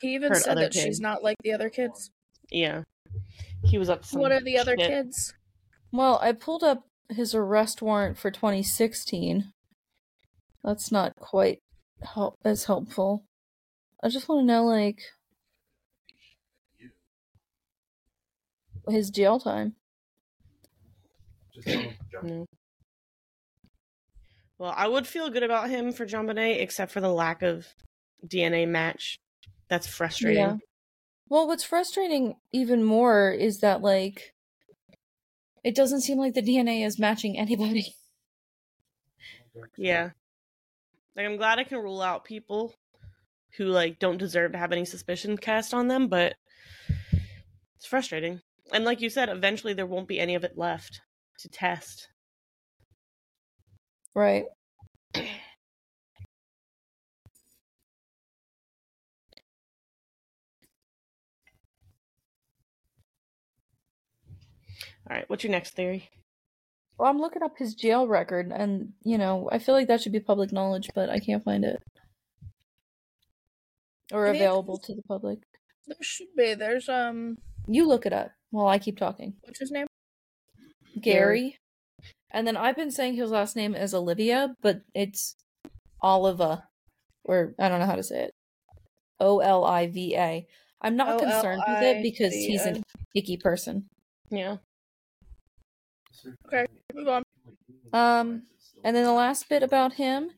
He even said that kids. she's not like the other kids. Yeah. He was up to what are the other kids? well I pulled up his arrest warrant for 2016 that's not quite help as helpful I just want to know like his jail time No. Well, I would feel good about him for JonBenét, except for the lack of DNA match. That's frustrating. Yeah. Well, what's frustrating even more is that like it doesn't seem like the DNA is matching anybody. Yeah. Like I'm glad I can rule out people who like don't deserve to have any suspicion cast on them, but it's frustrating. And like you said, eventually there won't be any of it left to test. Right. *clears throat* All right, what's your next theory? Well, I'm looking up his jail record and, you know, I feel like that should be public knowledge, but I can't find it. Or I think available to the public. There should be. There's um, You look it up while I keep talking. what's his name? Gary. And then I've been saying his last name is Olivia, but it's Oliva. Or I don't know how to say it. O L I V A. I'm not concerned with it because he's an icky person. Yeah. Okay, move on. Um, and then the last bit about him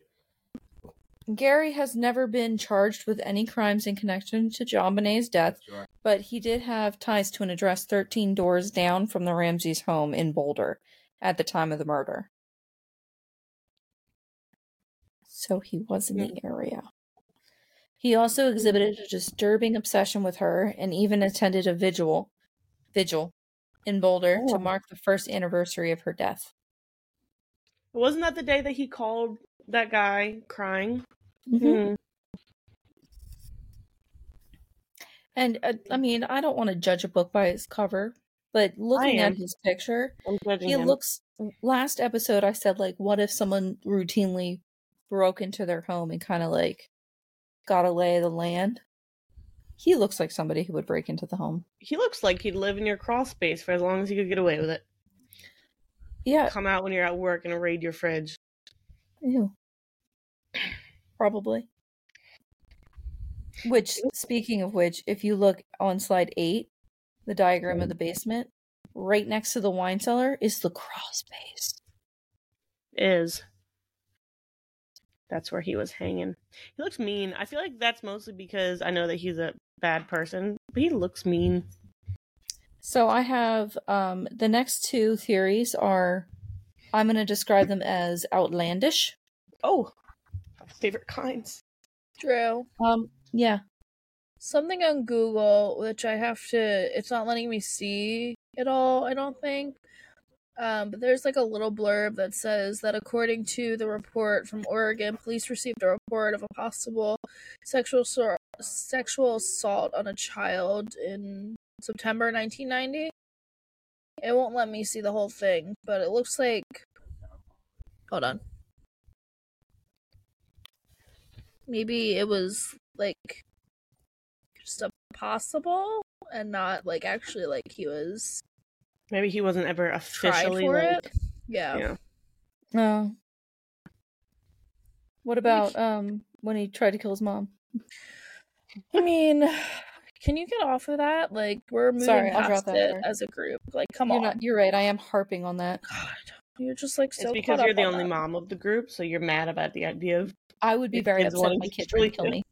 Gary has never been charged with any crimes in connection to JonBenét's death, but he did have ties to an address 13 doors down from the Ramseys home in Boulder at the time of the murder. So he was in the area. He also exhibited a disturbing obsession with her and even attended a vigil vigil in Boulder Oh. to mark the first anniversary of her death. Wasn't that the day that he called that guy crying? Mhm. Hmm. And uh, I mean, I don't want to judge a book by its cover, but looking at his picture, he him. looks. Last episode, I said like, what if someone routinely broke into their home and kind of like got a lay of the land? He looks like somebody who would break into the home. He looks like he'd live in your crawl space for as long as he could get away with it. Yeah. Come out when you're at work and raid your fridge. Ew. Probably. Which, speaking of which, if you look on slide eight, the diagram of mm-hmm. the basement, right next to the wine cellar is the crawl space. Is. That's where he was hanging. He looks mean. I feel like that's mostly because I know that he's a bad person, but he looks mean. So I have um the next two theories are I'm going to describe them as outlandish. Oh, favorite kinds. Drew. Um yeah. Something on Google, which I have to, it's not letting me see at all, I don't think. Um, but there's like a little blurb that says that according to the report from Oregon, police received a report of a possible sexual sexual assault on a child in September 1990. It won't let me see the whole thing, but it looks like. Hold on. Maybe it was like just a possible and not like actually like he was Maybe he wasn't ever tried officially for like, it. Yeah. Yeah. No. What about um when he tried to kill his mom? I mean, can you get off of that? Like we're moving Sorry, past drop that it there. as a group. Like come you're on. not you're right. I am harping on that. God, you're just like so It's because you're the on only that. mom of the group, so you're mad about the idea of I would be very upset if my to kid tried to kill me.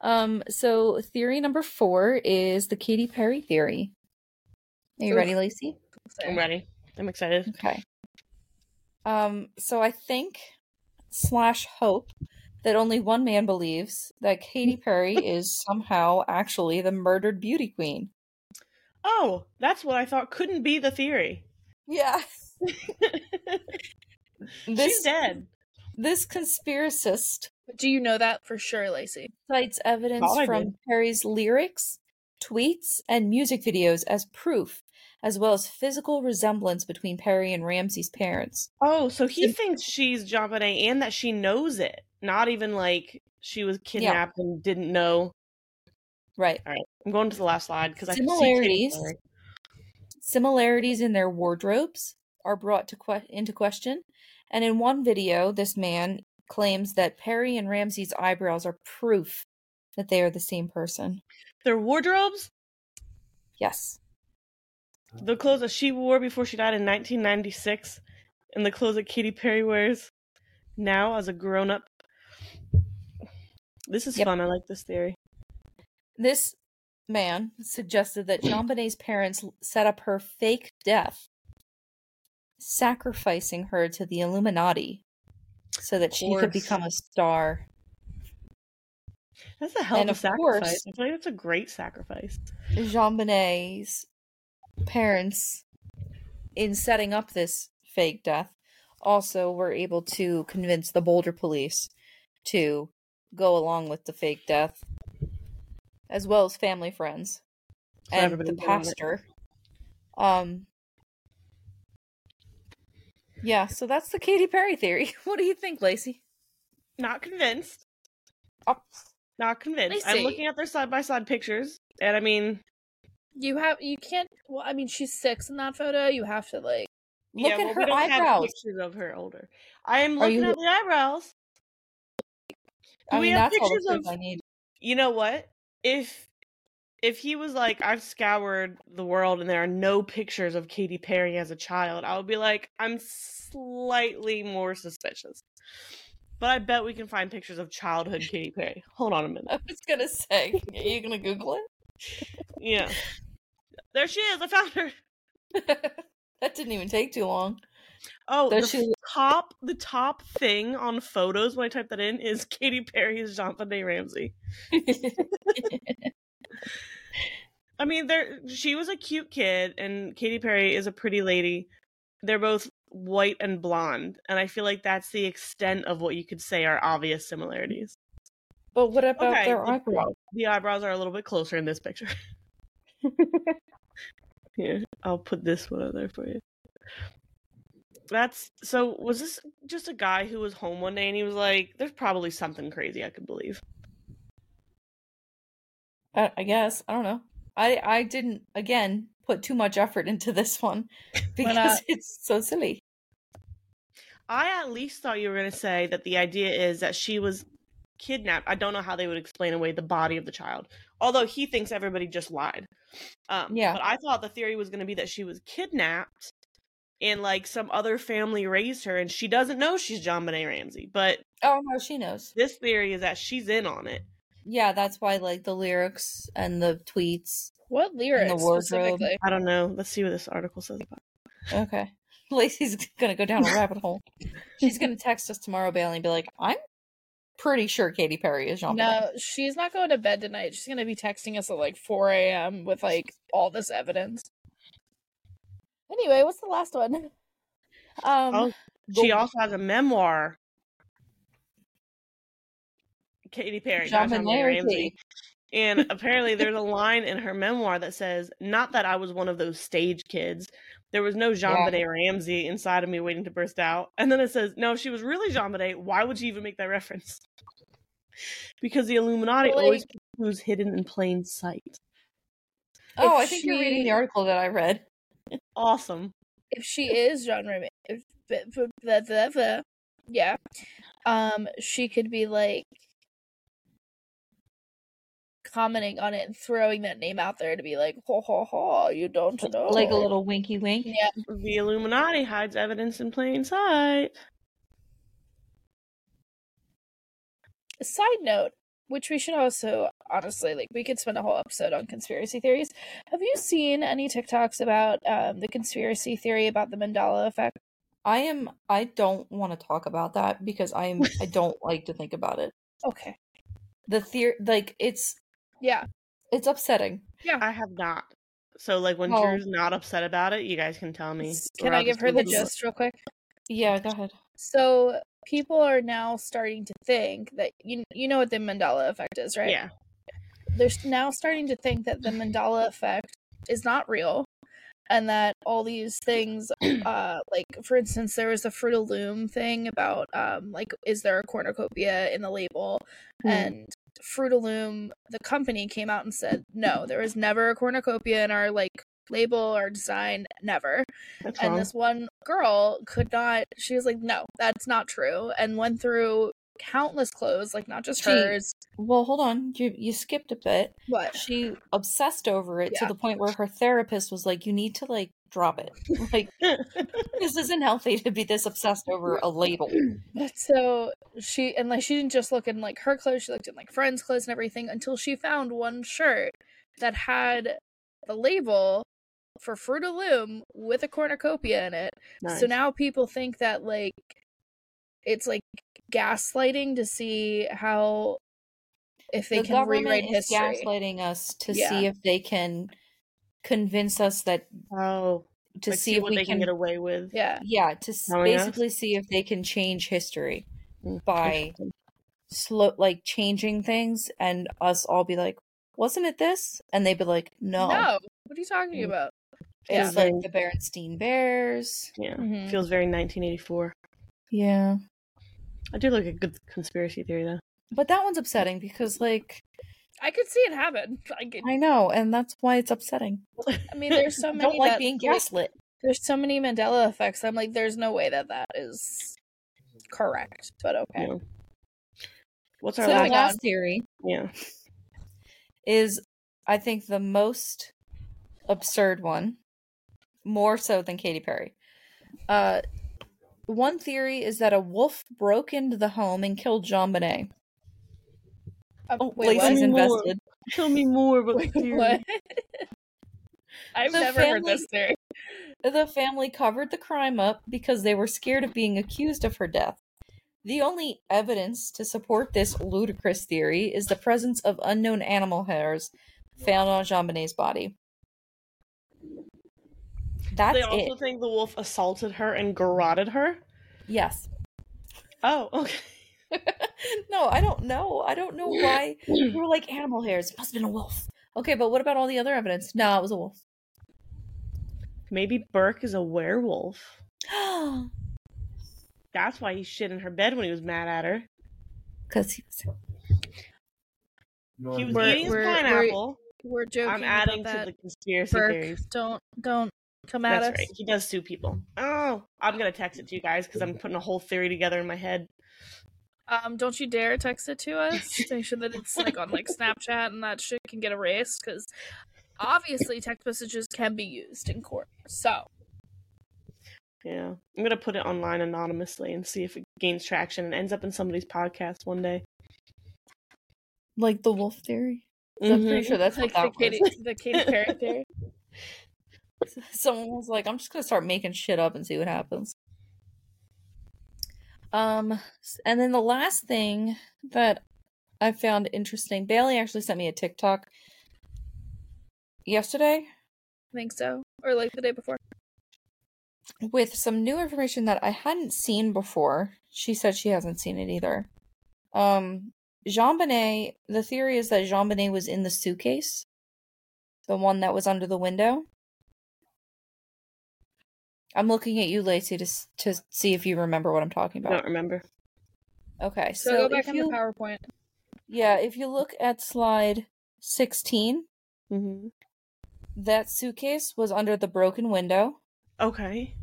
Um so theory number 4 is the Katy Perry theory. Are you Oof. ready, Lacey? I'm ready. I'm excited. Okay. Um, so I think slash hope that only one man believes that Katy *laughs* Perry is somehow actually the murdered beauty queen. Oh, that's what I thought couldn't be the theory. Yeah. *laughs* She's This dead. this conspiracist Do you know that for sure, Lacey? cites evidence Thought from did. Perry's lyrics, tweets, and music videos as proof, as well as physical resemblance between Perry and Ramsey's parents. Oh, so he It- thinks she's JonBenét and that she knows it. Not even like she was kidnapped and didn't know. Right. All right, I'm going to the last slide because I can see Similarities. Similarities in their wardrobes are brought to que- into question, and in one video, this man claims that Perry and Ramsey's eyebrows are proof that they are the same person. Their wardrobes, Yes. the clothes that she wore before she died in 1996, and the clothes that Katy Perry wears now as a grown up. This is Yep. fun. I like this theory. This man suggested that JonBenét's parents set up her fake death, sacrificing her to the Illuminati so that she could become a star. That's a hell And of a of course- sacrifice. I feel like that's a great sacrifice. Jean Bonnet's parents, in setting up this fake death, also were able to convince the Boulder police to go along with the fake death, as well as family friends So and the was in on it. pastor. Um. Yeah, so that's the Katy Perry theory. *laughs* What do you think, Lacey? Not convinced. Oh, Not convinced. I'm looking at their side by side pictures, and I mean, You have you can't. Well, I mean, she's six in that photo. You have to like. look yeah, at well, we her don't have eyebrows. pictures of her older. I am looking you- at the eyebrows. Do I we have that's all the pictures of? I need. You know what? If if he was like, I've scoured the world and there are no pictures of Katy Perry as a child, I would be like, I'm slightly more suspicious. But I bet we can find pictures of childhood Katy Perry. Hold on a minute. *laughs* I was gonna say, are you gonna Google it? Yeah. There she is. I found her. *laughs* that didn't even take too long. Oh, Does the she- top the top thing on photos when I type that in is Katy Perry as JonBenét Ramsey. *laughs* I mean, there she was a cute kid, and Katy Perry is a pretty lady. They're both white and blonde, and I feel like that's the extent of what you could say are obvious similarities. but what about Okay, their the- eyebrows? The eyebrows are a little bit closer in this picture. *laughs* *laughs* Here, I'll put this one on there for you. That's so. Was this just a guy who was home one day and he was like, "There's probably something crazy I could believe." I, I guess I don't know. I I didn't again put too much effort into this one *laughs* because not? it's so silly. I at least thought you were going to say that the idea is that she was kidnapped. I don't know how they would explain away the body of the child. Although he thinks everybody just lied. Um, Yeah. But I thought the theory was going to be that she was kidnapped and like some other family raised her and she doesn't know she's JonBenét Ramsey. But Oh no, she knows. this theory is that she's in on it. Yeah, that's why like the lyrics and the tweets. What lyrics And the wardrobe. specifically? I don't know. Let's see what this article says about. Okay. *laughs* Lacey's gonna go down a rabbit hole. She's gonna *laughs* text us tomorrow, Bailey, and be like, "I'm pretty sure Katy Perry is JonBenét." No, she's not going to bed tonight. She's gonna be texting us at like 4 a.m. with like all this evidence. Anyway, what's the last one? Um, Oh, She also has a memoir. Katy Perry, Jean Jean Ramsey. And *laughs* apparently, there's a line in her memoir that says, "Not that I was one of those stage kids. There was no Jean Yeah. Benet Ramsey inside of me waiting to burst out." And then it says, "No, if she was really JonBenét, why would she even make that reference?" Because the Illuminati Like- always keep hidden in plain sight. Oh, I think you're reading the article that I read. *laughs* Awesome. if she is John if blah, blah, yeah, um, she could be like commenting on it and throwing that name out there to be like, ha ha ha, you don't know, Like a little winky wink. yeah. The Illuminati hides evidence in plain sight. Side note, which we should also honestly like, we could spend a whole episode on conspiracy theories. Have you seen any TikToks about um the conspiracy theory about the Mandela effect? I am. I don't want to talk about that because I am. I don't *laughs* like to think about it. Okay, The theory, like it's yeah, it's upsetting. Yeah. I have not. So, like, when Oh. Drew's not upset about it, you guys can tell me. Can I'll give her the gist real quick? Yeah, go ahead. So people are now starting to think that you you know what the Mandela effect is, right? Yeah. They're now starting to think that the Mandela effect is not real, and that all these things, *clears throat* uh, like for instance, there was the Fruit of Loom thing about um, like is there a cornucopia in the label, Hmm. and Fruit of Loom, the company came out and said no, there was never a cornucopia in our like label or design, never That's and wrong. this one girl could not she was like no that's not true and went through countless clothes like not just She- hers Well, hold on. You you skipped a bit. what She obsessed over it to the point where her therapist was like, "You need to like drop it. *laughs* Like this isn't healthy to be this obsessed over a label." *clears throat* so she and like she didn't just look in like her clothes she looked in like friends clothes and everything until she found one shirt that had the label for Fruit of Loom with a cornucopia in it Nice. So now people think that like it's like gaslighting to see how if they the can rewrite history. gaslighting us to Yeah. see if they can convince us that oh, to like, see, if what we they can, can get away with. Yeah. yeah to s- Telling us? basically see if they can change history Mm, by slow like changing things and us all be like wasn't it this and they'd be like no, No. What are you talking Mm. about? it's Yeah. like the Berenstein Bears Yeah, Mhm. feels very 1984. yeah I do like a good conspiracy theory though. but that one's upsetting because like I could see it happen. *laughs* I, could, I know and that's why it's upsetting I mean, there's so *laughs* I many. don't like that, being gaslit There's so many Mandela effects. I'm like, there's no way that that is correct. But okay. Yeah. What's our so last? last theory Yeah. is I think the most absurd one, more so than Katy Perry. Uh, one theory is that a wolf broke into the home and killed JonBenét. Um, Oh, wait, Lacey's what? invested. Tell me more about *laughs* the theory. what? I've The never heard this theory. The family covered the crime up because they were scared of being accused of her death. The only evidence to support this ludicrous theory is the presence of unknown animal hairs found on JonBenét's body. That's they also it. think the wolf assaulted her and garroted her. Yes. Oh, *laughs* okay. *laughs* no, I don't know. I don't know why we *clears throat* were like animal hairs. It must have been a wolf. Okay, but what about all the other evidence? No, it was a wolf. Maybe Burke is a werewolf. *gasps* That's why he shit in her bed when he was mad at her. Because he was. He was We're- eating his we're- we're- pineapple. We're joking. I'm adding about to that. the conspiracy Burke, theories. don't don't come at That's us. right. He does sue people. Oh, I'm gonna text it to you guys because I'm putting a whole theory together in my head. Um, don't you dare text it to us. *laughs* Make sure that it's like on like Snapchat and that shit can get erased because obviously text messages can be used in court. So Yeah, I'm gonna put it online anonymously and see if it gains traction and ends up in somebody's podcast one day. Like the wolf theory. I'm pretty sure that's like what the that Katy was. the Katy Perry theory. *laughs* Someone was like, "I'm just gonna start making shit up and see what happens." Um, and then the last thing that I found interesting, Bailey actually sent me a TikTok yesterday I think so, or like the day before. with some new information that I hadn't seen before. She said she hasn't seen it either. Um, JonBenét, the theory is that JonBenét was in the suitcase, the one that was under the window. I'm looking at you, Lacey, to to see if you remember what I'm talking about. I don't remember. Okay, So, so, go back if you the PowerPoint. yeah, if you look at slide 16, hmm that suitcase was under the broken window. Okay.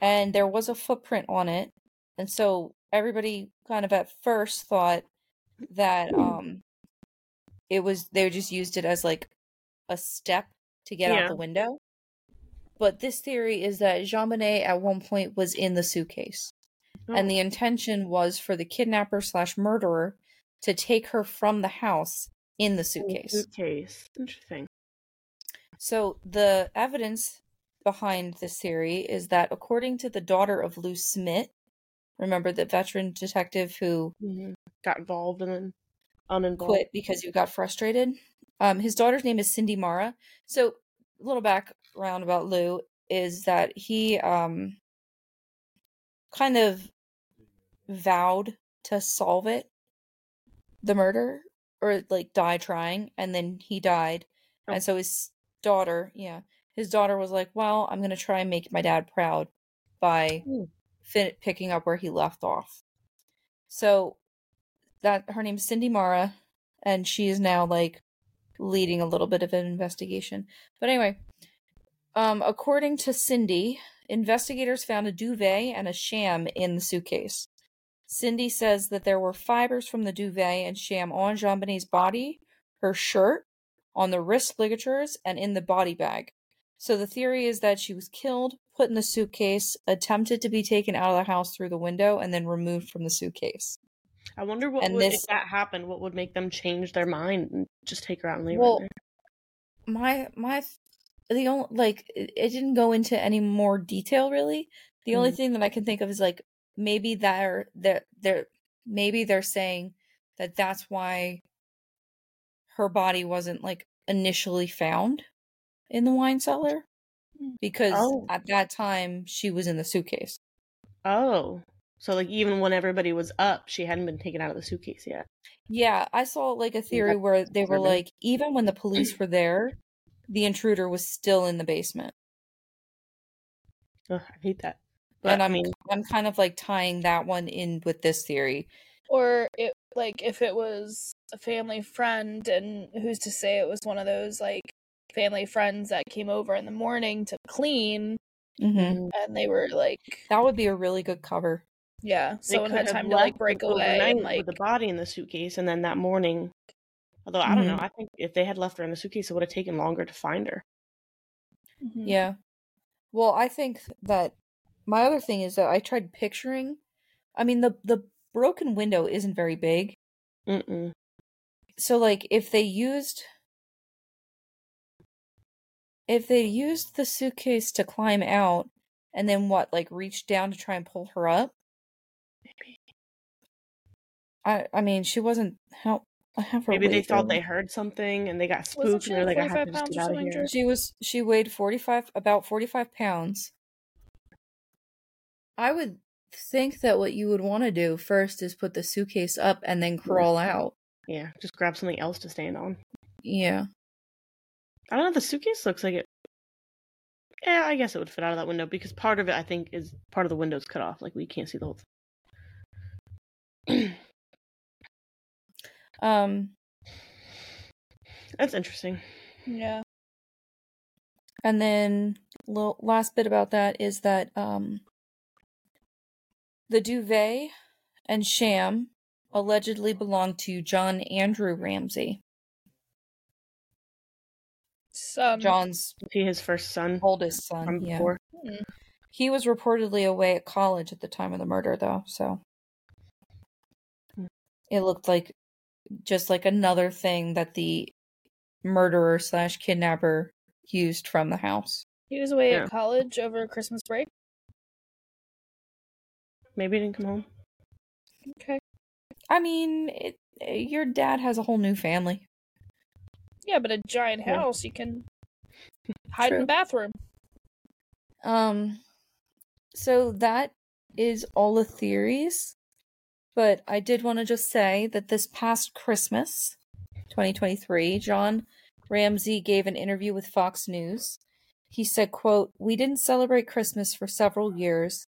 and there was a footprint on it and so everybody kind of at first thought that um it was they just used it as like a step to get Yeah. out the window but this theory is that JonBenét at one point was in the suitcase and Oh. the intention was for the kidnapper slash murderer to take her from the house in the In the suitcase Suitcase. Interesting. so the evidence behind this theory is that according to the daughter of Lou Smit, remember the veteran detective who hmm Got involved and then uninvolved. quit because you got frustrated, um, his daughter's name is Cindy Marer. So a little background about Lou is that he um kind of vowed to solve it, the murder, or like die trying, and then he died. Oh. And so his daughter, yeah, his daughter was like, "Well, I'm gonna try and make my dad proud by fin- picking up where he left off." So that her name's Cindy Marer, and she is now like leading a little bit of an investigation. But anyway, um, according to Cindy, investigators found a duvet and a sham in the suitcase. Cindy says that there were fibers from the duvet and sham on JonBenét's body, her shirt, on the wrist ligatures, and in the body bag. So the theory is that she was killed, put in the suitcase, attempted to be taken out of the house through the window, and then removed from the suitcase. I wonder what And would, this- if that happened, what would make them change their mind and just take her out and leave her? Well, her my my th- the only like it, didn't go into any more detail really the only Mhm. thing that i can think of is like maybe they're they're they're maybe they're saying that that's why her body wasn't like initially found in the wine cellar Mm. because Oh. at that time she was in the suitcase. Oh. So like even when everybody was up, she hadn't been taken out of the suitcase yet. yeah i saw like a theory where they were like even when the police were there the intruder was still in the basement Ugh, I hate that. But and I mean, I'm kind of like tying that one in with this theory. Or it like if it was a family friend and who's to say it was one of those like family friends that came over in the morning to clean Mm-hmm. mhm. and they were like That would be a really good cover. yeah, They someone had time to like break away and like the body in the suitcase, and then that morning. Although I don't know, Mhm. I think if they had left her in the suitcase, it would have taken longer to find her. Mhm. Yeah. Well, I think that my other thing is that I tried picturing. I mean, the the broken window isn't very big, Mm-mm. so like if they used if they used the suitcase to climb out and then what like reached down to try and pull her up Maybe. i i mean she wasn't how i have her Maybe they thought they heard something and they got Wasn't spooked and they're like like, I have to just get out of here. She was she weighed 45 about 45 pounds. I would think that what you would want to do first is put the suitcase up and then hmm. crawl out. Yeah, just grab something else to stand on. Yeah. I don't know. The suitcase looks like it. Yeah, I guess it would fit out of that window because part of it, I think, is part of the window's cut off. Like we can't see the whole thing. *clears throat* Um That's interesting. Yeah. And then little last bit about that is that um the duvet and sham allegedly belonged to John Andrew Ramsey, Son. John's Is he his first son oldest from son. Yeah. before? Mm. He was reportedly away at college at the time of the murder though, so Hmm. it looked like just like another thing that the murderer slash kidnapper used from the house. He was away Yeah. at college over Christmas break. Maybe he didn't come home. Okay. I mean, it, your dad has a whole new family. Yeah, but a giant Yeah. house, you can hide in the bathroom. Um, so that is all the theories. But I did want to just say that this past Christmas, 2023, John Ramsey gave an interview with Fox News. He said, quote, We didn't celebrate Christmas for several years.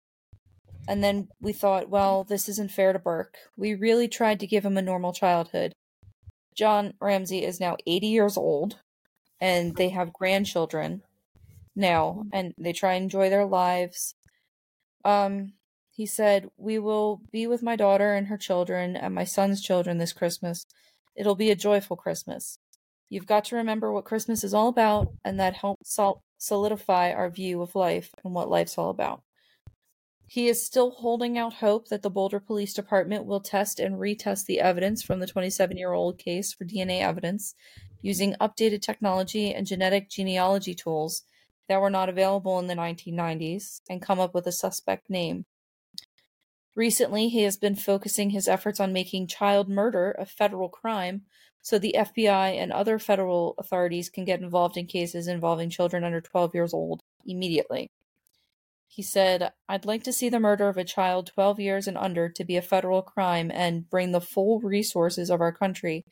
And then we thought, well, this isn't fair to Burke. We really tried to give him a normal childhood. John Ramsey is now 80 years old, and they have grandchildren now, and they try and enjoy their lives. Um, he said, We will be with my daughter and her children and my son's children this Christmas. It'll be a joyful Christmas. You've got to remember what Christmas is all about, and that helps sol- solidify our view of life and what life's all about. He is still holding out hope that the Boulder Police Department will test and retest the evidence from the 27 year old case for DNA evidence using updated technology and genetic genealogy tools that were not available in the 1990s and come up with a suspect name. Recently, he has been focusing his efforts on making child murder a federal crime so the FBI and other federal authorities can get involved in cases involving children under 12 years old immediately. He said, I'd like to see the murder of a child 12 years and under to be a federal crime and bring the full resources of our country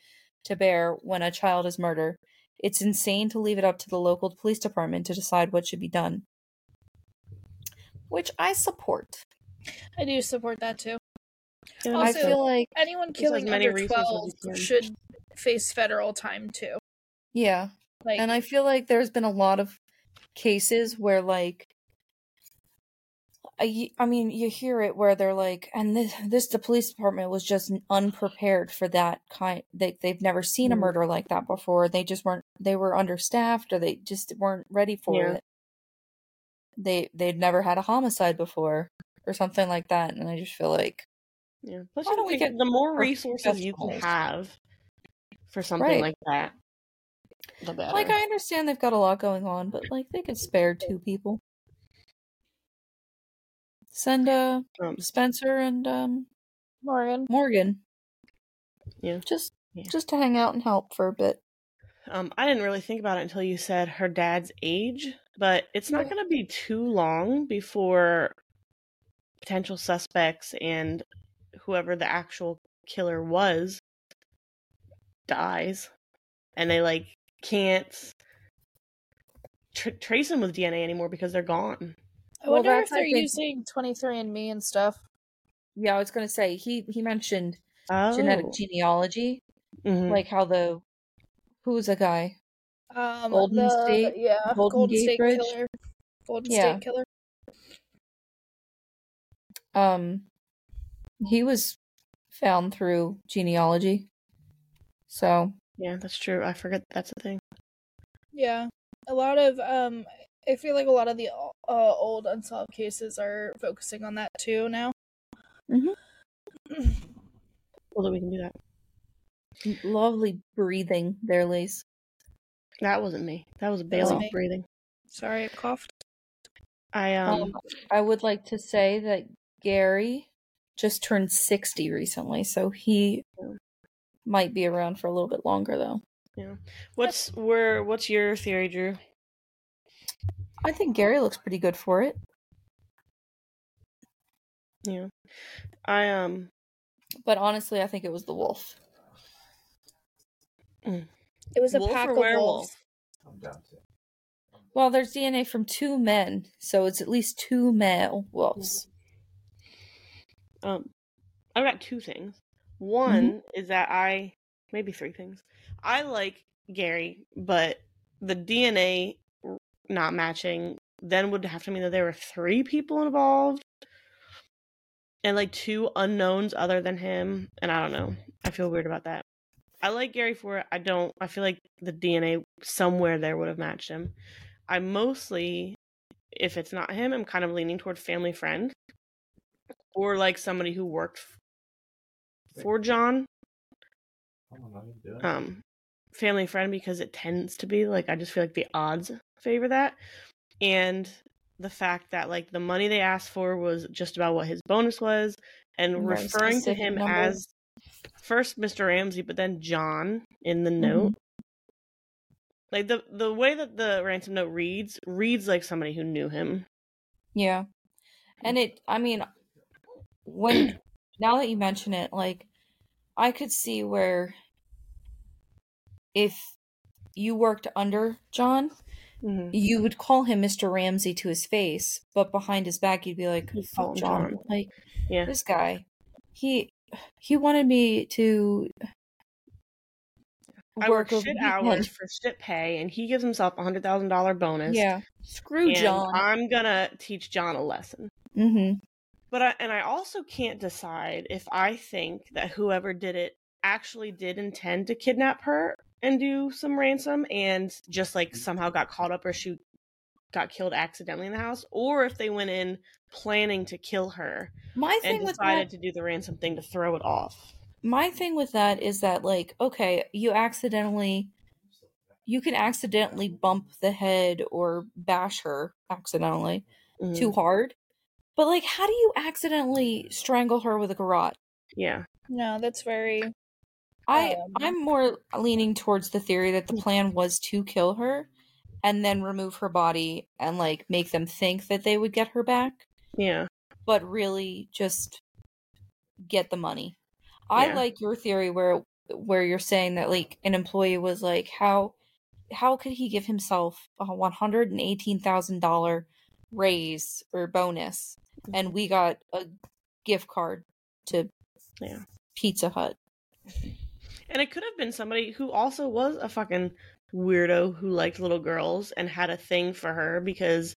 to bear when a child is murdered. It's insane to leave it up to the local police department to decide what should be done. Which I support. I do support that too. Yeah, I feel like, Anyone killing many under 12 as you can. should face federal time too. yeah. Like, And I feel like there's been a lot of cases where, like, I, I mean, you hear it where they're like, and this, this the police department was just unprepared for that kind. They they've never seen a Mhm. murder like that before. They just weren't. They were understaffed, or they just weren't ready for Yeah. it. They they'd never had a homicide before, or something like that. And I just feel like, Yeah. Plus, Why don't we get the more more resources you can have for something Right. like that, the better. like I understand they've got a lot going on, but like they could spare two people. Send uh Um, Spencer and um Morgan. Morgan. Yeah. Just Yeah. just to hang out and help for a bit. Um, I didn't really think about it until you said her dad's age, but it's not going to be too long before potential suspects and whoever the actual killer was dies, and they like can't tr- trace him with DNA anymore because they're gone. I Well, wonder if they're think- using 23andMe and stuff. Yeah, I was gonna say he he mentioned Oh, genetic genealogy, Mhm. like how the who's a guy? Um, Golden the, State- yeah, Golden Golden, Gate State Bridge? Killer, Golden Yeah. State Killer. Um, he was found through genealogy. So yeah, that's true. I forget that's a thing. Yeah, a lot of um, I feel like a lot of the uh, old unsolved cases are focusing on that too now. Mm-hmm. *clears throat* Well, that we can do that. lovely breathing there, Lise. That wasn't me. That was was Bailey me. breathing. Sorry, I coughed. I um. Um, I would like to say that Gary just turned 60 recently, so he might be around for a little bit longer, though. Yeah. What's where? What's your theory, Drew? I think Gary looks pretty good for it. Yeah, I um. But honestly, I think it was the wolf. It was a Wolf pack of werewolf? wolves. Well, there's DNA from two men, so it's at least two male wolves. Um, I've got two things. One is that I maybe three things. I like Gary, but the DNA not matching then would have to mean that there were three people involved and like two unknowns other than him. And I don't know. I feel weird about that. I like Gary for it. I don't. I feel like the DNA somewhere there would have matched him. I mostly, if it's not him, I'm kind of leaning toward family friend or like somebody who worked for John. Um, family friend because it tends to be like I just feel like the odds favor that, and the fact that like the money they asked for was just about what his bonus was, and Very referring to him number. as first Mr. Ramsey, but then John in the Mm-hmm. note. Like the the way that the ransom note reads reads like somebody who knew him. Yeah. And it, I mean, when, *clears throat* now that you mention it, like, I could see where if you worked under John, Mm-hmm. you would call him Mr. Ramsey to his face, but behind his back, you'd be like, fuck John. John. Like, Yeah. this guy, he, he wanted me to I work shit hours for shit pay, and he gives himself a hundred thousand dollar bonus. Yeah. Screw and John. I'm gonna teach John a lesson. mm-hmm. But I, and I also can't decide if I think that whoever did it actually did intend to kidnap her and do some ransom and just like somehow got caught up or she got killed accidentally in the house, or if they went in planning to kill her My thing with decided that, to do the ransom thing to throw it off. my thing with that is that like okay you accidentally you can accidentally bump the head or bash her accidentally Mhm. too hard but like how do you accidentally strangle her with a garrote Yeah. No, that's very. i Um. i'm more leaning towards the theory that the plan was to kill her and then remove her body and like make them think that they would get her back Yeah. but really just get the money. I Yeah. like your theory where where you're saying that like an employee was like how how could he give himself a one hundred and eighteen thousand dollar raise or bonus and we got a gift card to Yeah. Pizza Hut. And it could have been somebody who also was a fucking weirdo who liked little girls and had a thing for her because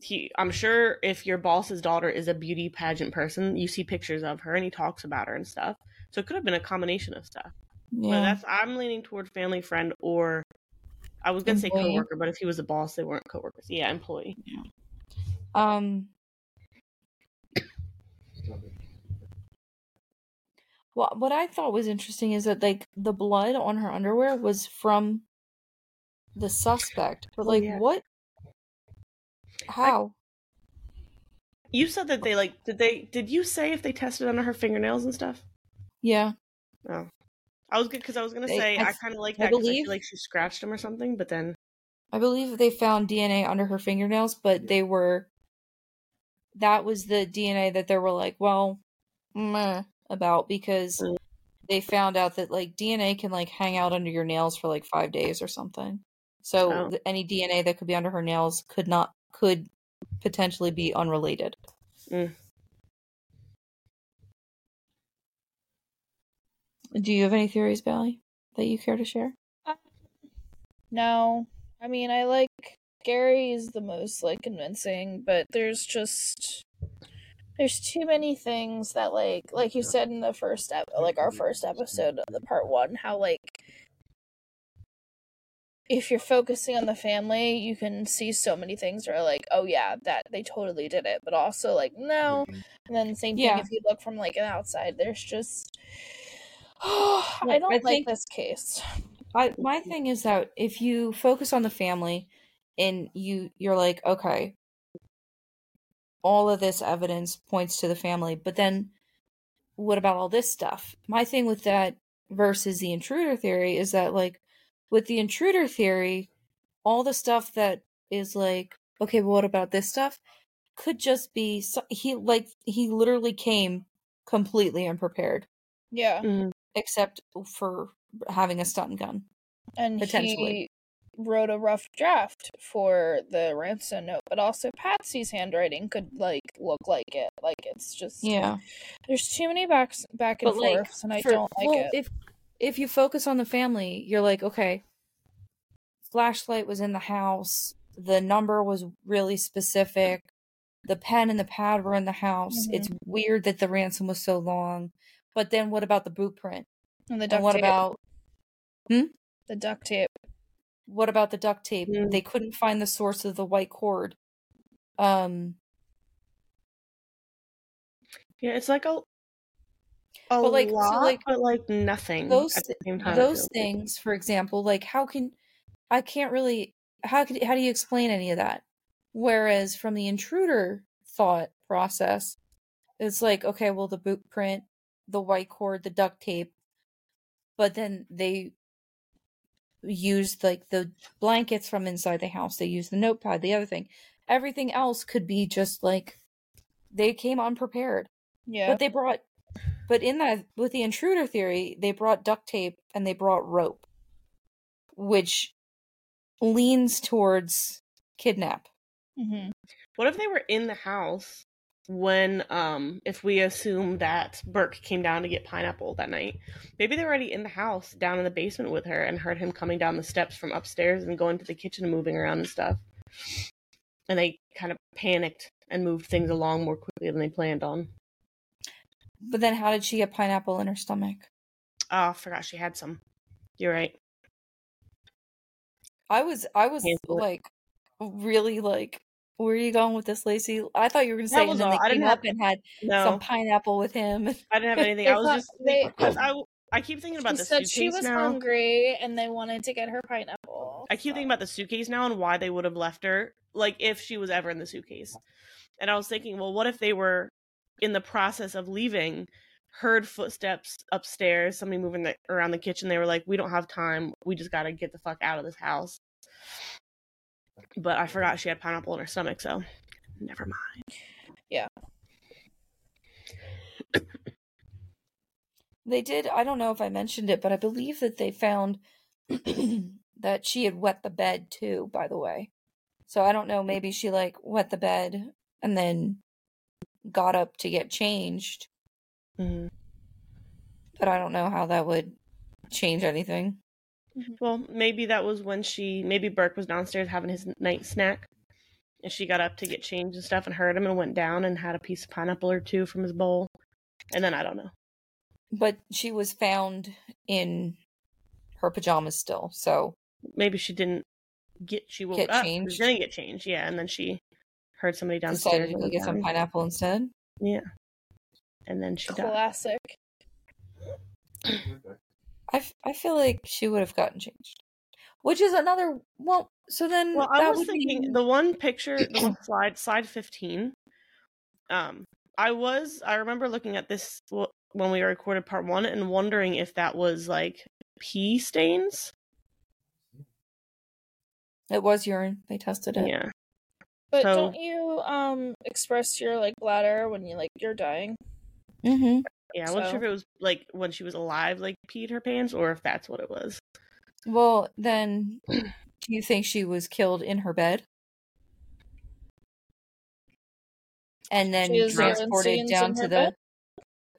he I'm sure if your boss's daughter is a beauty pageant person, you see pictures of her and he talks about her and stuff. So it could have been a combination of stuff. But Yeah. that's I'm leaning toward family friend or I was gonna say Employee. coworker, but if he was a boss, they weren't coworkers. Yeah, employee. Um What what I thought was interesting is that like the blood on her underwear was from the suspect. But Oh, like yeah. what how? You said that they like did they did you say if they tested under her fingernails and stuff? Yeah. Oh. I was good because I was gonna They- say I kind of like I that I believe- feel like she scratched him or something, but then I believe they found DNA under her fingernails, but they were that was the DNA that they were like, well, meh, about because Mm. they found out that like DNA can like hang out under your nails for like 5 days or something. So Oh. any DNA that could be under her nails could not could potentially be unrelated. Mm. Do you have any theories, Bailey, that you care to share? No. I mean, I like Gary is the most like convincing, but there's just there's too many things that like like you said in the first step like our first episode of the part 1 how like if you're focusing on the family, you can see so many things that are like, oh yeah, that they totally did it, but also like no. And then same thing Yeah. if you look from like an outside, there's just *sighs* I don't I like think- this case. I my thing is that if you focus on the family and you you're like, okay, all of this evidence points to the family, but then what about all this stuff? My thing with that versus the intruder theory is that like with the intruder theory, all the stuff that is like, okay, well, what about this stuff? Could just be so- he like he literally came completely unprepared, Yeah. Mhm. except for having a stun gun. and Potentially. he wrote a rough draft for the ransom note but also patsy's handwriting could like look like it like it's just Yeah. there's too many backs back and But, like, forths and i For- don't like well, it If if you focus on the family, you're like, okay, flashlight was in the house. The number was really specific. The pen and the pad were in the house. Mhm. It's weird that the ransom was so long. But then what about the boot print? And the duct And what tape. about the duct tape? What about the duct tape? Mm. They couldn't find the source of the white cord. Um Yeah, it's like a a But, like, so, lot, like, but like nothing those at the same time. Those things, for example, like how can I can't really how could how do you explain any of that? Whereas from the intruder thought process, it's like okay, well the boot print, the white cord, the duct tape, but then they used like the blankets from inside the house. They used the notepad, the other thing. Everything else could be just like they came unprepared. Yeah. But they brought, but in that with the intruder theory, they brought duct tape and they brought rope, which leans towards kidnap. hmm What if they were in the house when, um, if we assume that Burke came down to get pineapple that night? Maybe they were already in the house down in the basement with her and heard him coming down the steps from upstairs and going to the kitchen and moving around and stuff. And they kind of panicked and moved things along more quickly than they planned on. But then, how did she get pineapple in her stomach? Oh, I forgot she had some. You're right. I was, I was like, really like, where are you going with this, Lacey? I thought you were gonna say, was and then all. they I came didn't up and had No, some pineapple with him. *laughs* I didn't have anything. I was thought- just they- *laughs* I *laughs* I keep thinking about She the said suitcase she was now. hungry and they wanted to get her pineapple. I keep so- thinking about the suitcase now and why they would have left her, like if she was ever in the suitcase. And I was thinking, well, what if they were in the process of leaving, heard footsteps upstairs, somebody moving the, around the kitchen. They were like, we don't have time. We just got to get the fuck out of this house. But I forgot she had pineapple in her stomach, so never mind. Yeah. they did. I don't know if I mentioned it, but I believe that they found *clears throat* that she had wet the bed too. By the way, so I don't know. Maybe she like wet the bed and then got up to get changed, Mhm. but I don't know how that would change anything. Mm-hmm. Well, maybe that was when she, maybe Burke was downstairs having his night snack. And she got up to get changed and stuff and heard him and went down and had a piece of pineapple or two from his bowl. And then I don't know. But she was found in her pajamas still, so maybe she didn't get she woke Get up she changed. was gonna get changed yeah and then she heard somebody downstairs decided to and go get some pineapple instead. yeah and then she died Classic. *clears throat* I, f- I feel like she would have gotten changed, which is another. Well, so then well that i was would thinking mean- the one picture the one *clears throat* slide slide 15 um i was i remember looking at this when we recorded part one and wondering if that was like pee stains it was urine. They tested it. yeah But So- don't you um express your like bladder when you like you're dying? Mm-hmm. Yeah i wasn't So- sure if it was like when she was alive like peed her pants or if that's what it was Well, then, *clears throat* do you think she was killed in her bed? And then She has urine transported down to the. bed?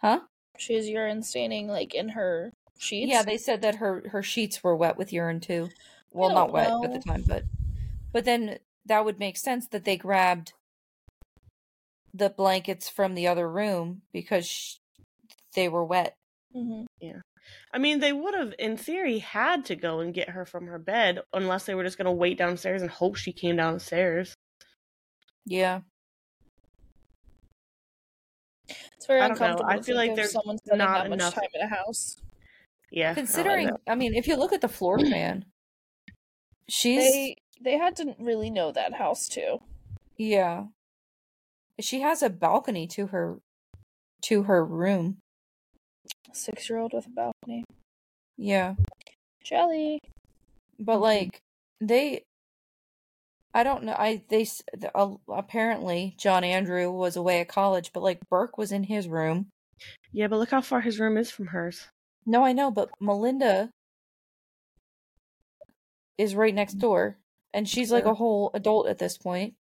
Huh? She has urine staining like in her sheets. Yeah, they said that her her sheets were wet with urine too. Well, don't not wet at the time, but but then that would make sense that they grabbed the blankets from the other room because they were wet. hmm Yeah. I mean, they would have, in theory, had to go and get her from her bed unless they were just going to wait downstairs and hope she came downstairs. Yeah. It's very I don't know. uncomfortable. I feel like there's someone spending not that much enough- time in a house. Yeah. I don't Considering. I mean, if you look at the floor *clears throat* plan, she's They they had to really know that house too. yeah. She has a balcony to her to her room. Six year old with a balcony. Yeah. Jelly. But Mhm. like they I don't know. I they uh, apparently John Andrew was away at college, but like Burke was in his room. Yeah, but look how far his room is from hers. No, I know, but Melinda is right next door and she's like a whole adult at this point.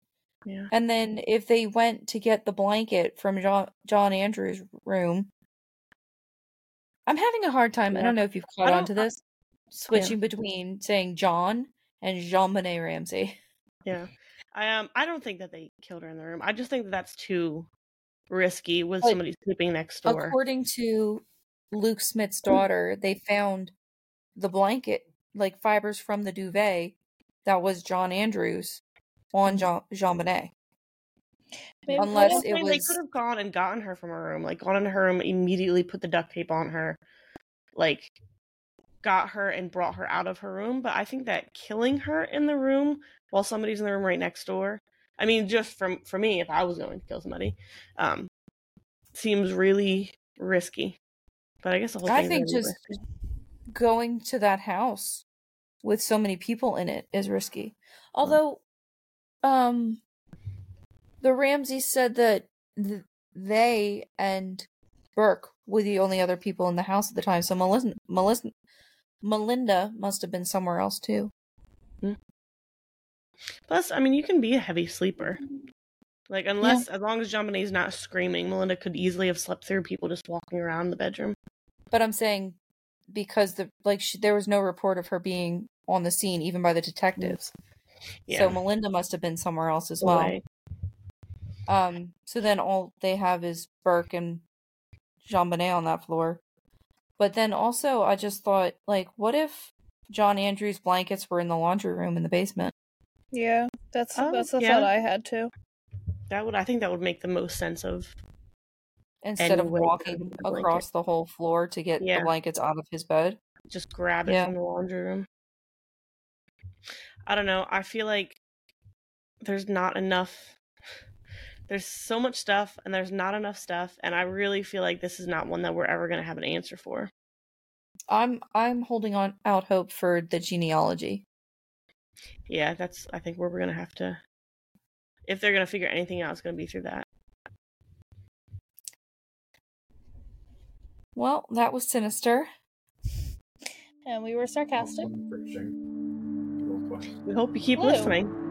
Yeah. And then if they went to get the blanket from John, John Andrews' room, I'm having a hard time. I don't know if you've caught on to this, switching between saying John and JonBenét Ramsey. Yeah. I um I don't think that they killed her in the room. I just think that that's too risky with But somebody sleeping next door. According to Lou Smit's daughter, they found the blanket, like fibers from the duvet that was John Andrews on Jean, JonBenét. Maybe Unless it saying they could have gone and gotten her from her room, like gone into her room, immediately put the duct tape on her, like got her and brought her out of her room. But I think that killing her in the room while somebody's in the room right next door, I mean, just from for me, if I was going to kill somebody, um, seems really risky. But I guess the whole I think just going to that house with so many people in it is risky. Although, um, the Ramseys said that th- they and Burke were the only other people in the house at the time. So Melinda, Melinda, Melinda must have been somewhere else too. Hmm. Plus, I mean, you can be a heavy sleeper. Like, unless, as long as Bonet's not screaming, Melinda could easily have slept through people just walking around the bedroom. But I'm saying because the like she, there was no report of her being on the scene even by the detectives. Yeah. So Melinda must have been somewhere else as well. Away. Um, so then all they have is Burke and JonBenét on that floor. But then also, I just thought, like, what if John Andrews' blankets were in the laundry room in the basement? Yeah, that's Oh, that's the yeah. thought I had too. That would, I think, that would make the most sense of. Instead of walking the across the whole floor to get Yeah. the blankets out of his bed. just grab it Yeah. from the laundry room. I don't know. I feel like there's not enough. There's so much stuff, and there's not enough stuff, and I really feel like this is not one that we're ever going to have an answer for. I'm I'm holding on out hope for the genealogy. Yeah, that's. I think where we're going to have to. If they're going to figure anything out, it's going to be through that. Well, that was sinister. And we were sarcastic. We hope you keep Blue. listening.